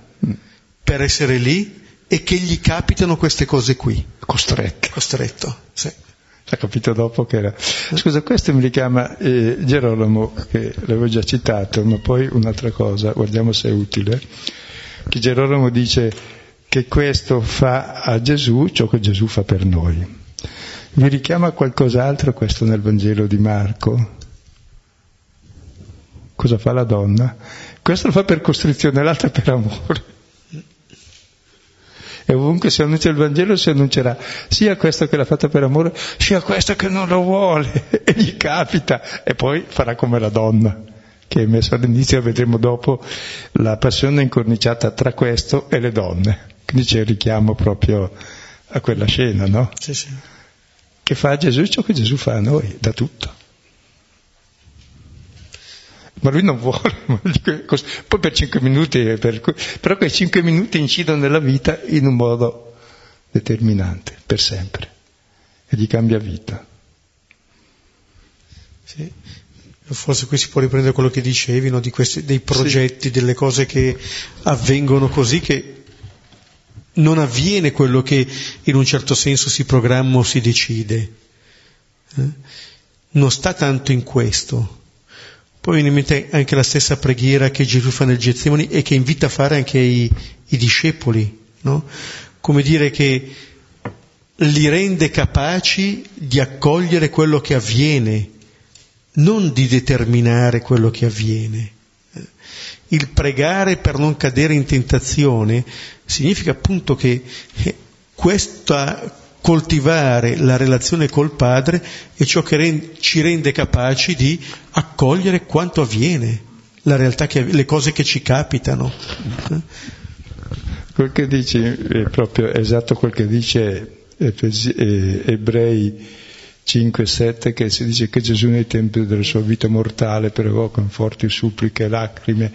per essere lì e che gli capitano queste cose qui. Costretto. Costretto, sì. Ha capito dopo che era. Scusa, questo mi richiama eh, Gerolamo, che l'avevo già citato, ma poi un'altra cosa, guardiamo se è utile. Che Gerolamo dice che questo fa a Gesù ciò che Gesù fa per noi. Vi richiama qualcos'altro questo nel Vangelo di Marco? Cosa fa la donna? Questo lo fa per costrizione, l'altra per amore. E ovunque si annuncia il Vangelo si annuncerà sia questo che l'ha fatta per amore, sia questo che non lo vuole e gli capita. E poi farà come la donna, che è messa all'inizio, vedremo dopo la passione incorniciata tra questo e le donne. Quindi c'è il richiamo proprio a quella scena, no? Sì, sì che fa Gesù ciò che Gesù fa a noi, da tutto. Ma lui non vuole, poi per cinque minuti, per, però quei cinque minuti incidono nella vita in un modo determinante, per sempre, e gli cambia vita. Sì. Forse qui si può riprendere quello che dicevi, no? questi, dei progetti, sì. delle cose che avvengono così che non avviene quello che in un certo senso si programma o si decide. Eh? Non sta tanto in questo. Poi viene in mente anche la stessa preghiera che Gesù fa nel Getsemani e che invita a fare anche i, i discepoli, no? Come dire che li rende capaci di accogliere quello che avviene, non di determinare quello che avviene il pregare per non cadere in tentazione significa appunto che eh, questa coltivare la relazione col Padre è ciò che ci rende capaci di accogliere quanto avviene, la realtà che, le cose che ci capitano. Quel che dici è proprio esatto quel che dice Ebrei 5 e 7 che si dice che Gesù nei tempi della sua vita mortale pregò con forti suppliche e lacrime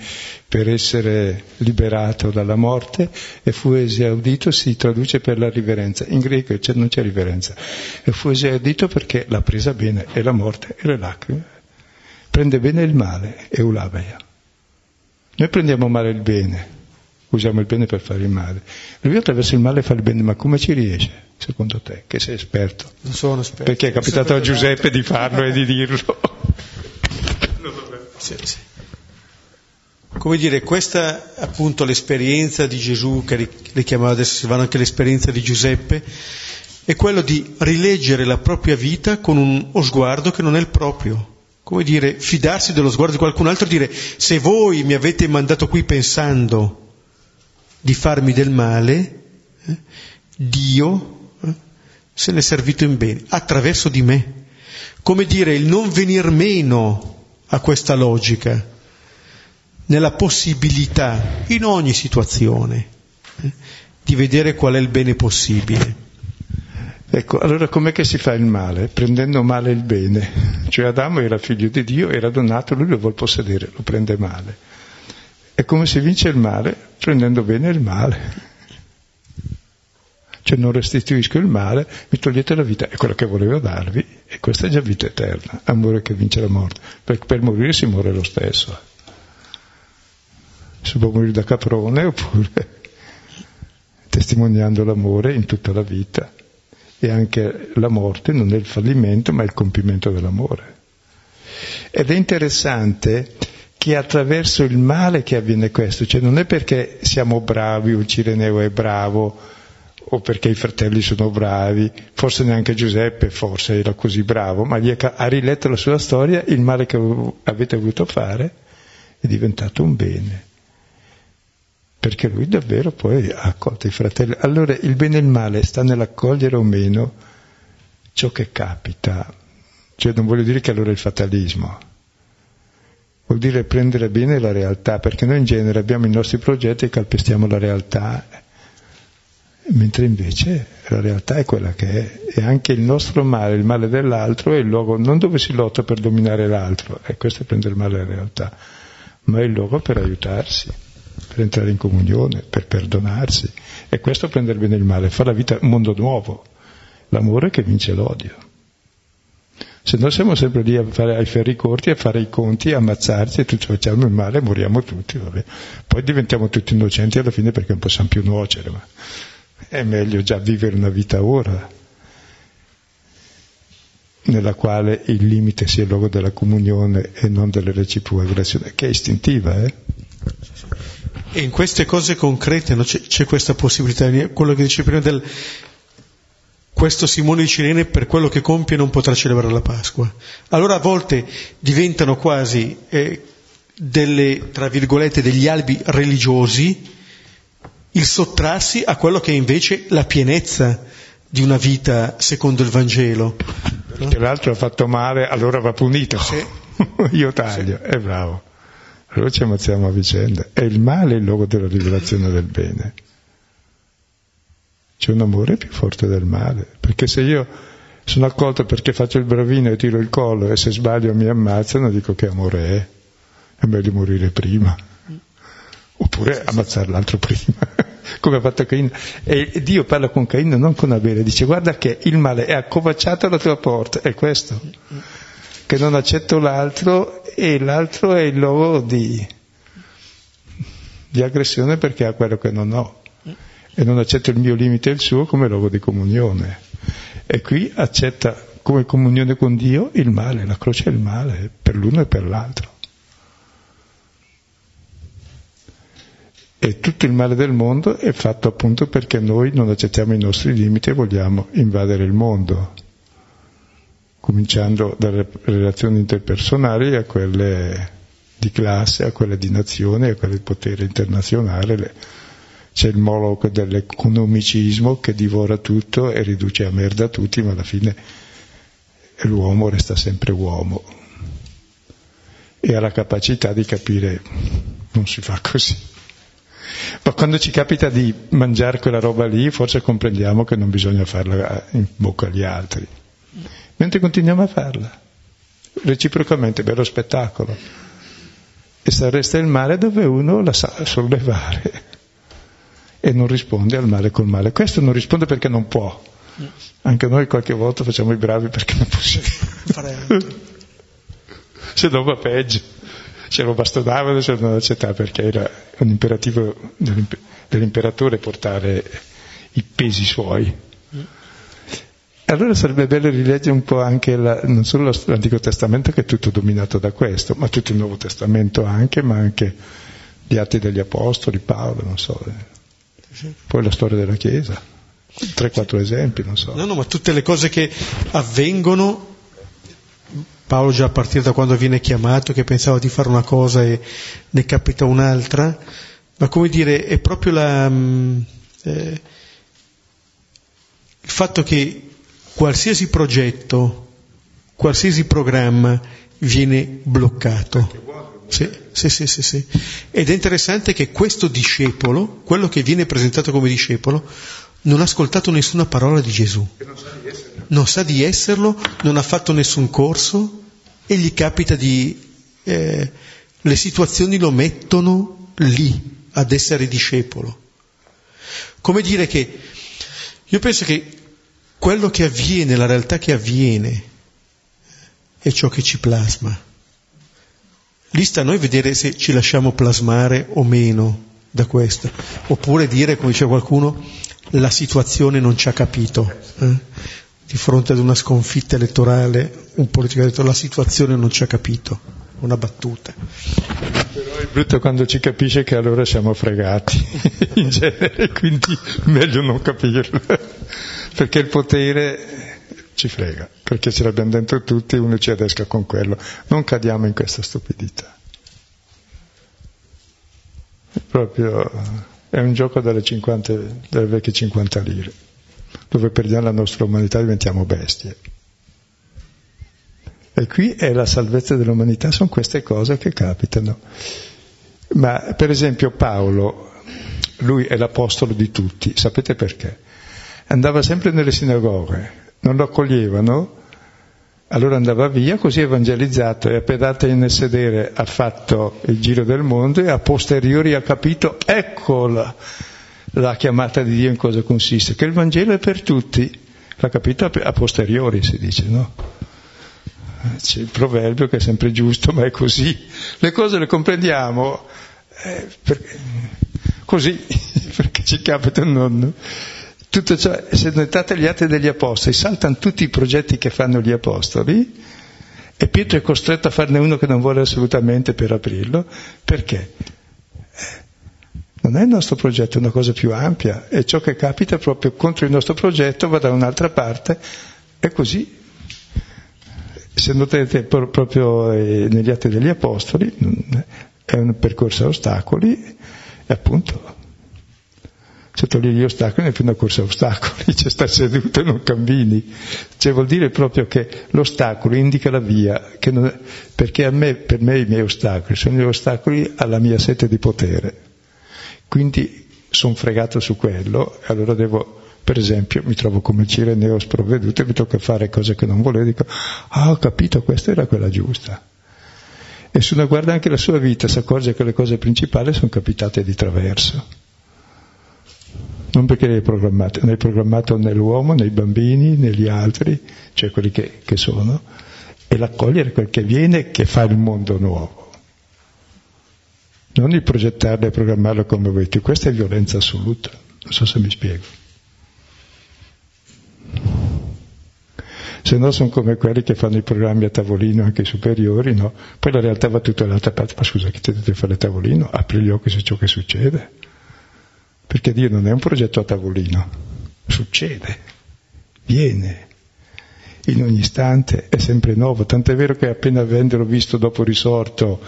per essere liberato dalla morte e fu esaudito, si traduce per la riverenza. In greco cioè, non c'è riverenza. E fu esaudito perché l'ha presa bene e la morte e le lacrime. Prende bene il male, eulabeia. Noi prendiamo male il bene, usiamo il bene per fare il male. Lui attraverso il male fa il bene, ma come ci riesce? secondo te, che sei esperto? Non sono esperto. Perché è capitato a Giuseppe di farlo e di dirlo. sì, sì. Come dire, questa appunto l'esperienza di Gesù, che richiamava adesso Silvano anche l'esperienza di Giuseppe, è quello di rileggere la propria vita con uno sguardo che non è il proprio. Come dire, fidarsi dello sguardo di qualcun altro e dire se voi mi avete mandato qui pensando di farmi del male, eh, Dio se ne è servito in bene, attraverso di me. Come dire, il non venir meno a questa logica, nella possibilità, in ogni situazione, eh, di vedere qual è il bene possibile. Ecco, allora com'è che si fa il male? Prendendo male il bene. Cioè Adamo era figlio di Dio, era donato, lui lo vuole possedere, lo prende male. E come si vince il male? Prendendo bene il male cioè non restituisco il male, mi togliete la vita, è quello che volevo darvi, e questa è già vita eterna, amore che vince la morte, perché per morire si muore lo stesso. Si può morire da caprone oppure testimoniando l'amore in tutta la vita. E anche la morte non è il fallimento, ma il compimento dell'amore. Ed è interessante che attraverso il male che avviene questo, cioè non è perché siamo bravi o Cireneo è bravo o perché i fratelli sono bravi, forse neanche Giuseppe forse era così bravo, ma ha riletto la sua storia, il male che avete voluto fare è diventato un bene. perché lui davvero poi ha accolto i fratelli. Allora il bene e il male sta nell'accogliere o meno ciò che capita. Cioè non voglio dire che allora è il fatalismo, vuol dire prendere bene la realtà, perché noi in genere abbiamo i nostri progetti e calpestiamo la realtà, mentre invece la realtà è quella che è, e anche il nostro male, il male dell'altro è il luogo non dove si lotta per dominare l'altro, e questo è prendere male della realtà, ma è il luogo per aiutarsi per entrare in comunione, per perdonarsi. E questo prendere bene il male, fa la vita un mondo nuovo, l'amore che vince l'odio. Se no siamo sempre lì a fare ai ferri corti, a fare i conti, a ammazzarci e tutti facciamo il male, moriamo tutti, vabbè. Poi diventiamo tutti innocenti alla fine perché non possiamo più nuocere, ma è meglio già vivere una vita ora, nella quale il limite sia il luogo della comunione e non della reciproca aggressione, che è istintiva, eh? E in queste cose concrete no, c'è, c'è, questa possibilità, quello che dice prima del questo Simone di Cirene per quello che compie non potrà celebrare la Pasqua. Allora a volte diventano quasi eh, delle, tra virgolette, degli albi religiosi il sottrarsi a quello che è invece la pienezza di una vita secondo il Vangelo. Perché l'altro ha fatto male, allora va punito. Sì. Io taglio, sì. è bravo. Allora ci ammazziamo a vicenda. È il male il luogo della rivelazione del bene. C'è un amore più forte del male. Perché se io sono accolto perché faccio il bravino e tiro il collo e se sbaglio mi ammazzano, dico che amore è. È meglio morire prima. Oppure ammazzare l'altro prima, come ha fatto Caino. E Dio parla con Caino, non con Abele, dice guarda che il male è accovacciato alla tua porta, è questo che non accetto l'altro e l'altro è il luogo di, di aggressione perché ha quello che non ho e non accetto il mio limite e il suo come luogo di comunione. E qui accetta come comunione con Dio il male, la croce è il male per l'uno e per l'altro. E tutto il male del mondo è fatto appunto perché noi non accettiamo i nostri limiti e vogliamo invadere il mondo cominciando dalle relazioni interpersonali a quelle di classe, a quelle di nazione, a quelle di potere internazionale. C'è il moloch dell'economicismo che divora tutto e riduce a merda tutti, ma alla fine l'uomo resta sempre uomo e ha la capacità di capire non si fa così. Ma quando ci capita di mangiare quella roba lì, forse comprendiamo che non bisogna farla in bocca agli altri mentre continuiamo a farla. Reciprocamente, bello spettacolo. E se resta il male dove uno la sa sollevare e non risponde al male col male. Questo non risponde perché non può. Anche noi qualche volta facciamo i bravi perché non possiamo. se no va peggio. Ce lo bastonavano, se non accettava perché era un imperativo dell'imperatore portare i pesi suoi. Allora sarebbe bello rileggere un po' anche la, non solo l'Antico Testamento che è tutto dominato da questo, ma tutto il Nuovo Testamento anche, ma anche gli atti degli Apostoli, Paolo, non so. Poi la storia della Chiesa, tre, quattro esempi, non so. No, no, ma tutte le cose che avvengono, Paolo già a partire da quando viene chiamato, che pensava di fare una cosa e ne capita un'altra, ma come dire, è proprio la, mm, eh, il fatto che qualsiasi progetto, qualsiasi programma viene bloccato. Sì, sì, sì, sì, sì. Ed è interessante che questo discepolo, quello che viene presentato come discepolo, non ha ascoltato nessuna parola di Gesù. Non sa di esserlo, non ha fatto nessun corso e gli capita di... Eh, le situazioni lo mettono lì ad essere discepolo. Come dire che io penso che quello che avviene, la realtà che avviene, è ciò che ci plasma. Lì sta a noi vedere se ci lasciamo plasmare o meno da questo, oppure dire, come dice qualcuno, la situazione non ci ha capito. Eh? Di fronte ad una sconfitta elettorale, un politico ha detto la situazione non ci ha capito, una battuta. Però è brutto quando ci capisce che allora siamo fregati, in genere, quindi meglio non capirlo perché il potere ci frega, perché ce l'abbiamo dentro tutti e uno ci adesca con quello. Non cadiamo in questa stupidità. proprio è un gioco delle, 50, delle vecchie 50 lire, dove perdiamo la nostra umanità e diventiamo bestie. E qui è la salvezza dell'umanità, sono queste cose che capitano. Ma per esempio Paolo, lui è l'apostolo di tutti, sapete perché? Andava sempre nelle sinagoghe, non lo accoglievano, allora andava via, così evangelizzato e appena nel sedere ha fatto il giro del mondo e a posteriori ha capito, ecco la, chiamata di Dio in cosa consiste, che il Vangelo è per tutti, l'ha capito a posteriori si dice, no? C'è il proverbio che è sempre giusto, ma è così. Le cose le comprendiamo eh, perché, così, perché ci capita non... Tutto ciò, se notate gli atti degli apostoli, saltano tutti i progetti che fanno gli apostoli e Pietro è costretto a farne uno che non vuole assolutamente per aprirlo, perché? Eh, non è il nostro progetto, è una cosa più ampia e ciò che capita proprio contro il nostro progetto va da un'altra parte e così se notate proprio eh, negli atti degli apostoli, è un percorso a ostacoli e appunto se togli gli ostacoli non è più una corsa a ostacoli, cioè stai seduto e non cammini. Cioè vuol dire proprio che l'ostacolo indica la via, non, perché me, per me i miei ostacoli sono gli ostacoli alla mia sete di potere. Quindi sono fregato su quello allora devo per esempio, mi trovo come Cireneo sprovveduto e mi tocca fare cose che non volevo, dico, ah, ho capito, questa era quella giusta. E se uno guarda anche la sua vita, si accorge che le cose principali sono capitate di traverso. Non perché le hai programmate, ne hai programmato nell'uomo, nei bambini, negli altri, cioè quelli che, che sono, e l'accogliere quel che viene che fa il mondo nuovo. Non il progettarlo e programmarlo come vuoi tu, questa è violenza assoluta, non so se mi spiego. Se no sono come quelli che fanno i programmi a tavolino anche superiori, no? Poi la realtà va tutta dall'altra parte, ma scusa, chi ti deve fare il tavolino? Apri gli occhi su ciò che succede. Perché Dio non è un progetto a tavolino, succede, viene, in ogni istante, è sempre nuovo, tant'è vero che appena avendolo visto dopo risorto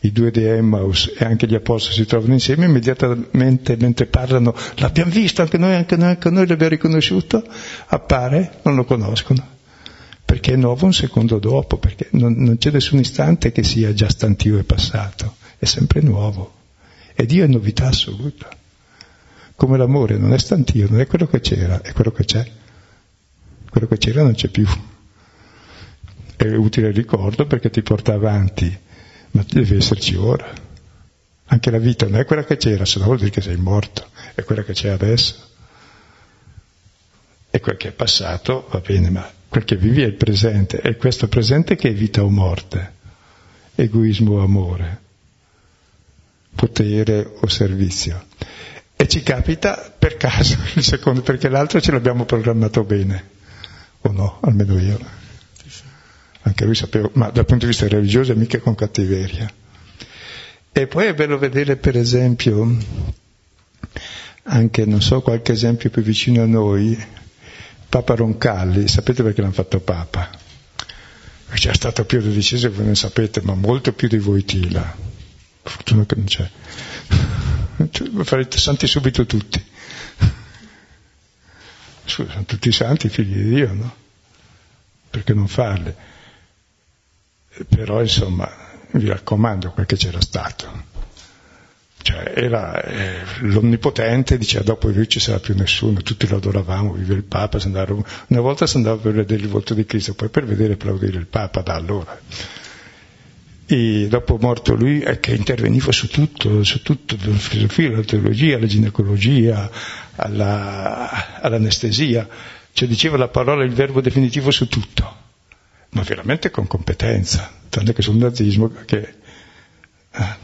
i due di Emmaus e anche gli apostoli si trovano insieme, immediatamente mentre parlano, l'abbiamo visto, anche noi, anche noi, anche noi l'abbiamo riconosciuto, appare, non lo conoscono, perché è nuovo un secondo dopo, perché non, non c'è nessun istante che sia già stantio e passato, è sempre nuovo. E Dio è novità assoluta. Come l'amore non è stantio, non è quello che c'era, è quello che c'è. Quello che c'era non c'è più. È utile il ricordo perché ti porta avanti ma deve esserci ora. Anche la vita non è quella che c'era, se no vuol dire che sei morto, è quella che c'è adesso. E quel che è passato va bene, ma quel che vivi è il presente, è questo presente che è vita o morte, egoismo o amore, potere o servizio. E ci capita per caso il secondo, perché l'altro ce l'abbiamo programmato bene, o no, almeno io anche lui sapeva, ma dal punto di vista religioso è mica con cattiveria. E poi è bello vedere per esempio, anche non so qualche esempio più vicino a noi, Papa Roncalli, sapete perché l'hanno fatto Papa? C'è stato Pio XII, voi ne sapete, ma molto più di voi Tila. Fortuna che non c'è. Farete santi subito tutti. Scusa, sono tutti santi, figli di Dio, no? Perché non farli? però insomma vi raccomando quel che c'era stato. Cioè, era eh, l'onnipotente, diceva dopo di lui ci sarà più nessuno, tutti lo adoravamo, vive il Papa, andava, una volta si andava per vedere il volto di Cristo, poi per vedere e applaudire il Papa da allora. E dopo morto lui è che interveniva su tutto, su tutto, dalla filosofia, alla teologia, alla ginecologia, alla, all'anestesia, cioè diceva la parola, il verbo definitivo su tutto. Ma veramente con competenza, tanto che sul nazismo che eh,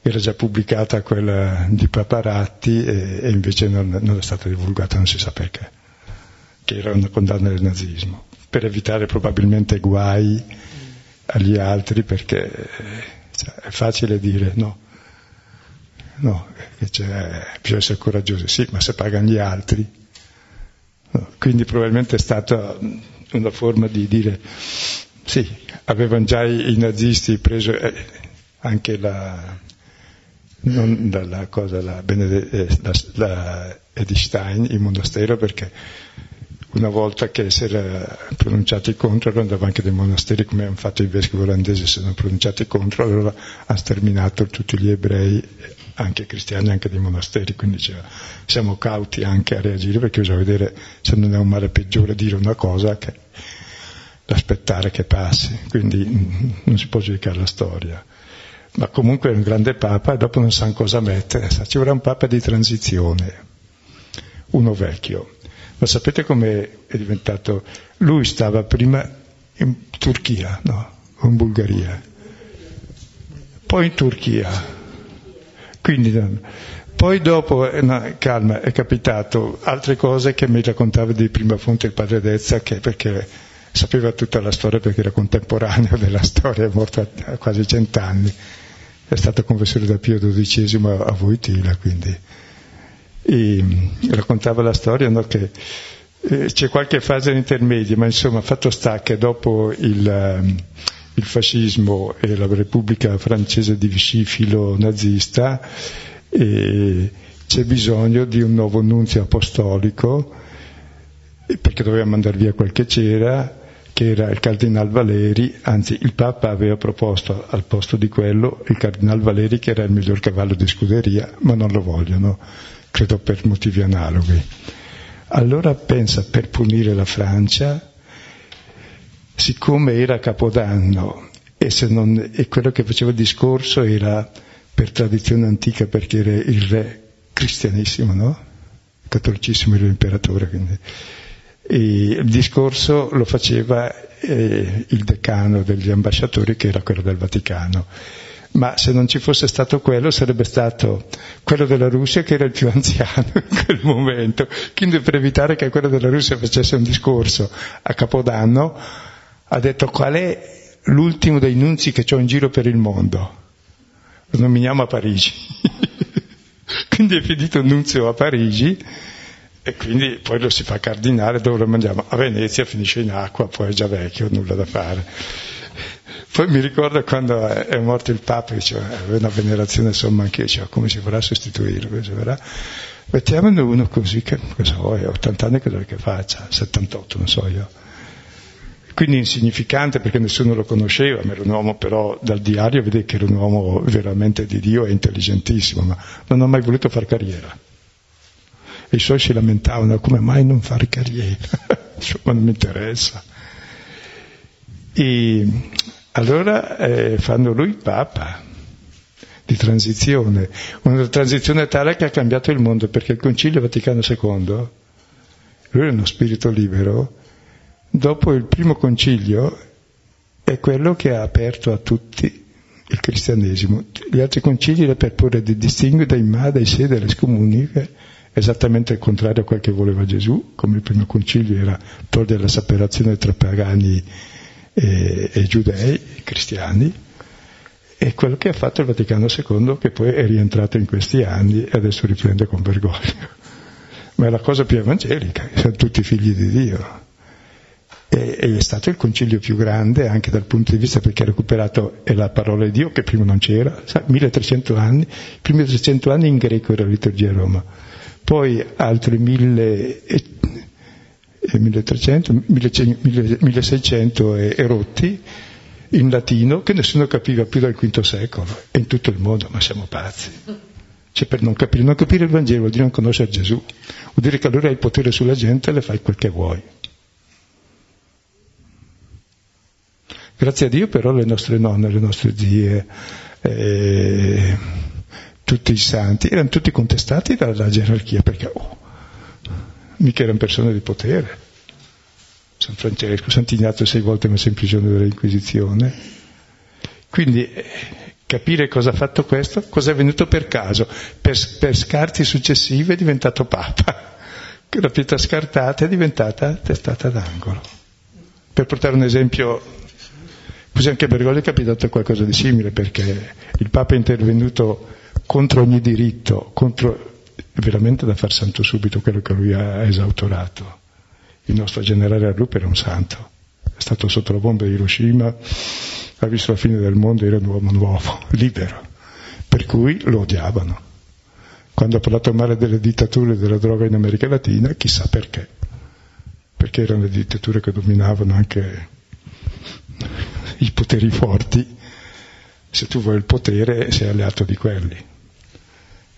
era già pubblicata quella di Paparatti e, e invece non, non, è stata divulgata, non si sa perché, che era una condanna del nazismo, per evitare probabilmente guai agli altri perché cioè, è facile dire no, no, bisogna essere coraggiosi, sì, ma se pagano gli altri. No, quindi probabilmente è stato una forma di dire sì, avevano già i, i nazisti preso eh, anche la, non dalla cosa, la, Benede, eh, la, la Edith Stein, il monastero, perché una volta che si era pronunciati contro, allora andava anche dei monasteri come hanno fatto i vescovi olandesi, si sono pronunciati contro, allora ha sterminato tutti gli ebrei, anche cristiani, anche dei monasteri, quindi diceva, siamo cauti anche a reagire perché bisogna vedere se non è un male peggiore dire una cosa che aspettare che passi, quindi non si può giudicare la storia. Ma comunque è un grande papa e dopo non sa cosa mettere, ci vorrà un papa di transizione, uno vecchio ma sapete come è diventato? Lui stava prima in Turchia, no? O in Bulgaria. Poi in Turchia. Quindi, poi dopo, eh, no, calma, è capitato altre cose che mi raccontava di prima fonte il padre Dezza, che perché sapeva tutta la storia perché era contemporaneo della storia, è morto a quasi cent'anni. È stato confessore da Pio XII a Voitila, quindi e raccontava la storia no, che eh, c'è qualche fase intermedia, ma insomma fatto sta che dopo il, um, il fascismo e la Repubblica francese di Vichy filo nazista eh, c'è bisogno di un nuovo nunzio apostolico perché doveva mandare via quel che c'era che era il Cardinal Valeri, anzi il Papa aveva proposto al posto di quello il Cardinal Valeri che era il miglior cavallo di scuderia, ma non lo vogliono credo per motivi analoghi. Allora pensa per punire la Francia, siccome era Capodanno e, non, e quello che faceva il discorso era per tradizione antica perché era il re cristianissimo, no? Cattolicissimo era l'imperatore, quindi. E il discorso lo faceva eh, il decano degli ambasciatori che era quello del Vaticano ma se non ci fosse stato quello sarebbe stato quello della Russia che era il più anziano in quel momento. Quindi per evitare che quello della Russia facesse un discorso a Capodanno, ha detto qual è l'ultimo dei nunzi che ho in giro per il mondo? Lo nominiamo a Parigi. quindi è finito il nunzio a Parigi e quindi poi lo si fa cardinale dove lo mangiamo. A Venezia finisce in acqua, poi è già vecchio, nulla da fare. Poi mi ricordo quando è morto il Papa, diceva, aveva una venerazione insomma anche io, come si vorrà sostituirlo? Si verrà? Mettiamone uno così che, cosa vuoi, 80 anni cosa che faccia, 78 non so io. Quindi insignificante perché nessuno lo conosceva, ma era un uomo però dal diario vede che era un uomo veramente di Dio e intelligentissimo, ma non ha mai voluto fare carriera. E i suoi si lamentavano, come mai non fare carriera? ma non mi interessa. E allora eh, fanno lui papa di transizione, una transizione tale che ha cambiato il mondo, perché il Concilio Vaticano II, lui è uno spirito libero, dopo il primo concilio è quello che ha aperto a tutti il cristianesimo. Gli altri concili erano per porre di distinguere dai ma, dai sé, dalle scomuniche, esattamente il contrario a quel che voleva Gesù, come il primo concilio era togliere la separazione tra pagani e, e giudei, cristiani, e quello che ha fatto il Vaticano II, che poi è rientrato in questi anni e adesso riprende con vergogna. Ma è la cosa più evangelica, siamo tutti figli di Dio. E, e, è stato il concilio più grande anche dal punto di vista perché ha recuperato la parola di Dio che prima non c'era, 1300 anni, i primi 300 anni in greco era la liturgia a Roma, poi altri 1000 1300, 1600 e, e rotti in latino che nessuno capiva più dal V secolo e in tutto il mondo, ma siamo pazzi. Cioè per non capire, non capire il Vangelo vuol dire non conoscere Gesù, vuol dire che allora hai il potere sulla gente e le fai quel che vuoi. Grazie a Dio però le nostre nonne, le nostre zie, eh, tutti i santi erano tutti contestati dalla gerarchia perché oh, mica erano persone di potere. San Francesco, Sant'Ignazio sei volte messo in prigione dell'Inquisizione. Quindi eh, capire cosa ha fatto questo, cosa è venuto per caso. Per, per scarti successivi è diventato Papa. La pietra scartata è diventata testata d'angolo. Per portare un esempio, così anche a Bergoglio è capitato qualcosa di simile, perché il Papa è intervenuto contro ogni diritto, contro veramente da far santo subito quello che lui ha esautorato. Il nostro generale Arlup era un santo, è stato sotto la bomba di Hiroshima, ha visto la fine del mondo, era un uomo nuovo, libero. Per, cui lo odiavano. Quando ha parlato male delle dittature della droga in America Latina, chissà perché. Perché erano le dittature che dominavano anche i poteri forti. Se tu vuoi il potere, sei alleato di quelli.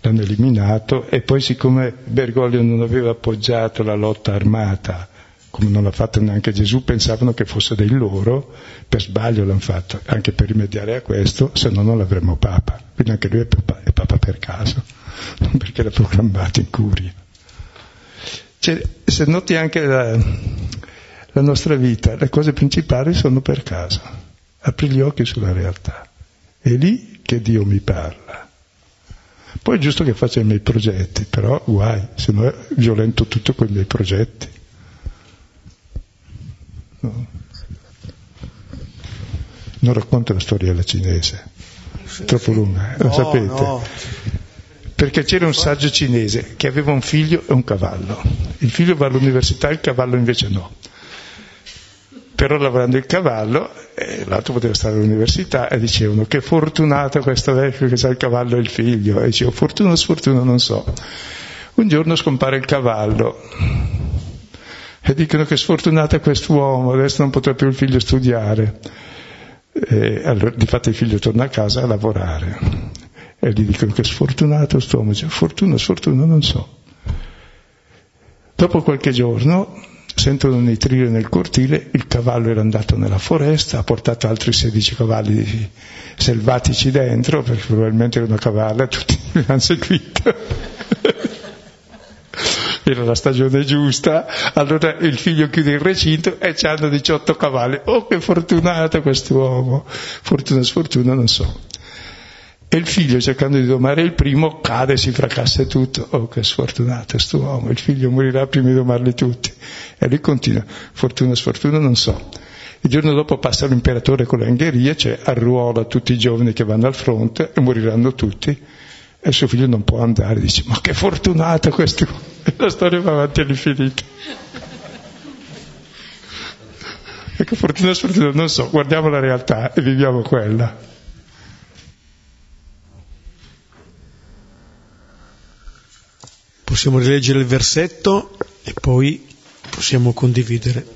L'hanno eliminato e poi siccome Bergoglio non aveva appoggiato la lotta armata come non l'ha fatto neanche Gesù, pensavano che fosse dei loro, per sbaglio l'hanno fatto, anche per rimediare a questo, se no non l'avremmo Papa. Quindi anche lui è Papa, è papa per caso, non perché l'ha programmato in curia. Cioè, se noti anche la, la nostra vita, le cose principali sono per caso. Apri gli occhi sulla realtà. È lì che Dio mi parla. Poi è giusto che faccia i miei progetti, però guai, se no violento tutto con i miei progetti. No. Non racconto la storia alla cinese, sì, troppo lunga, no, lo sapete. No. Perché c'era un saggio cinese che aveva un figlio e un cavallo. Il figlio va all'università, il cavallo invece no. Però lavorando il cavallo, eh, l'altro poteva stare all'università e dicevano che fortunato questo vecchio che ha il cavallo e il figlio. E dicevo, fortuna o sfortuna non so. Un giorno scompare il cavallo e dicono che sfortunato è quest'uomo, adesso non potrà più il figlio studiare. E allora, di fatto il figlio torna a casa a lavorare e gli dicono che sfortunato quest'uomo, dice fortuna, sfortuna, non so. Dopo qualche giorno sentono nitrire nel cortile, il cavallo era andato nella foresta, ha portato altri 16 cavalli selvatici dentro, perché probabilmente era una cavalla, tutti li hanno seguito era la stagione giusta, allora il figlio chiude il recinto e c'hanno 18 cavalli. Oh, che fortunato quest'uomo! Fortuna, sfortuna, non so. E il figlio, cercando di domare il primo, cade si fracassa tutto. Oh, che sfortunato quest'uomo! Il figlio morirà prima di domarli tutti. E lui continua, fortuna, sfortuna, non so. Il giorno dopo passa l'imperatore con le angherie, cioè arruola tutti i giovani che vanno al fronte e moriranno tutti e suo figlio non può andare, dice ma che fortunato questo, e la storia va avanti all'infinito. E che fortuna sfortuna, non so, guardiamo la realtà e viviamo quella. Possiamo rileggere il versetto e poi possiamo condividere.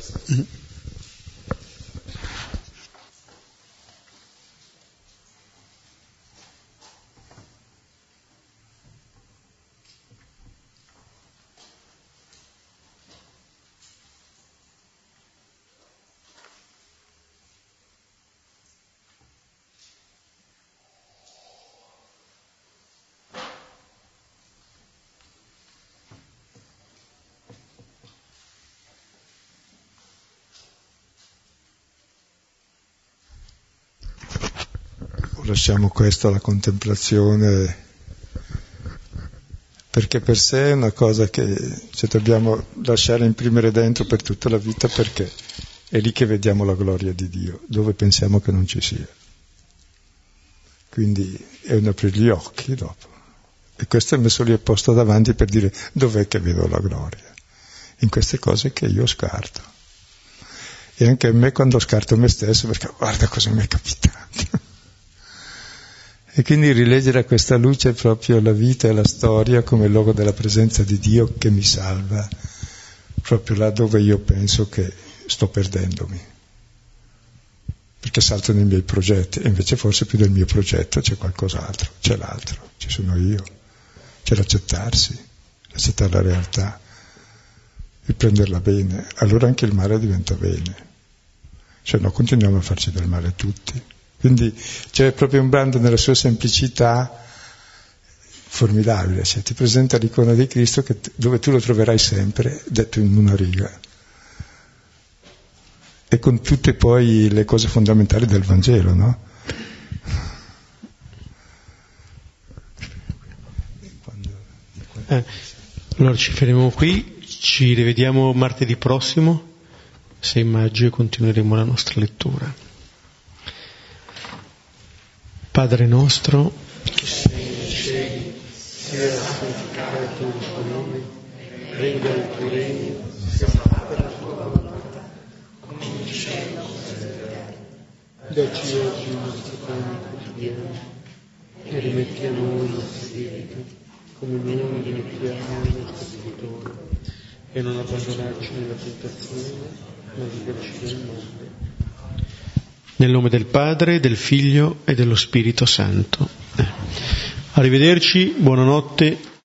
Lasciamo questo alla contemplazione, perché per sé è una cosa che ci dobbiamo lasciare imprimere dentro per tutta la vita, perché è lì che vediamo la gloria di Dio, dove pensiamo che non ci sia. Quindi è un aprire gli occhi dopo. E questo è messo lì apposta davanti per dire dov'è che vedo la gloria? In queste cose che io scarto. E anche a me quando scarto me stesso, perché guarda cosa mi è capitato. E quindi rileggere a questa luce proprio la vita e la storia come luogo della presenza di Dio che mi salva, proprio là dove io penso che sto perdendomi. Perché salto nei miei progetti, e invece forse più del mio progetto c'è qualcos'altro, c'è l'altro, ci sono io, c'è l'accettarsi, l'accettare la realtà, il prenderla bene, allora anche il male diventa bene. Se no continuiamo a farci del male tutti. Quindi c'è proprio un brando nella sua semplicità formidabile, cioè, ti presenta l'icona di Cristo che, dove tu lo troverai sempre, detto in una riga, e con tutte poi le cose fondamentali del Vangelo, no? Eh, allora ci fermiamo qui, ci rivediamo martedì prossimo, 6 maggio, e continueremo la nostra lettura. Padre nostro, che sei nei cieli, sia santificato il tuo nome, venga il tuo regno, sia fatta la tua volontà, come in cielo così in terra. Dacci oggi il nostro pane quotidiano e rimetti a noi il nostro spirito, come noi rimettiamo il nostro spirito, e non abbandonarci nella tentazione, ma liberci dal male. Nel nome del Padre, del Figlio e dello Spirito Santo. Eh. Arrivederci, buonanotte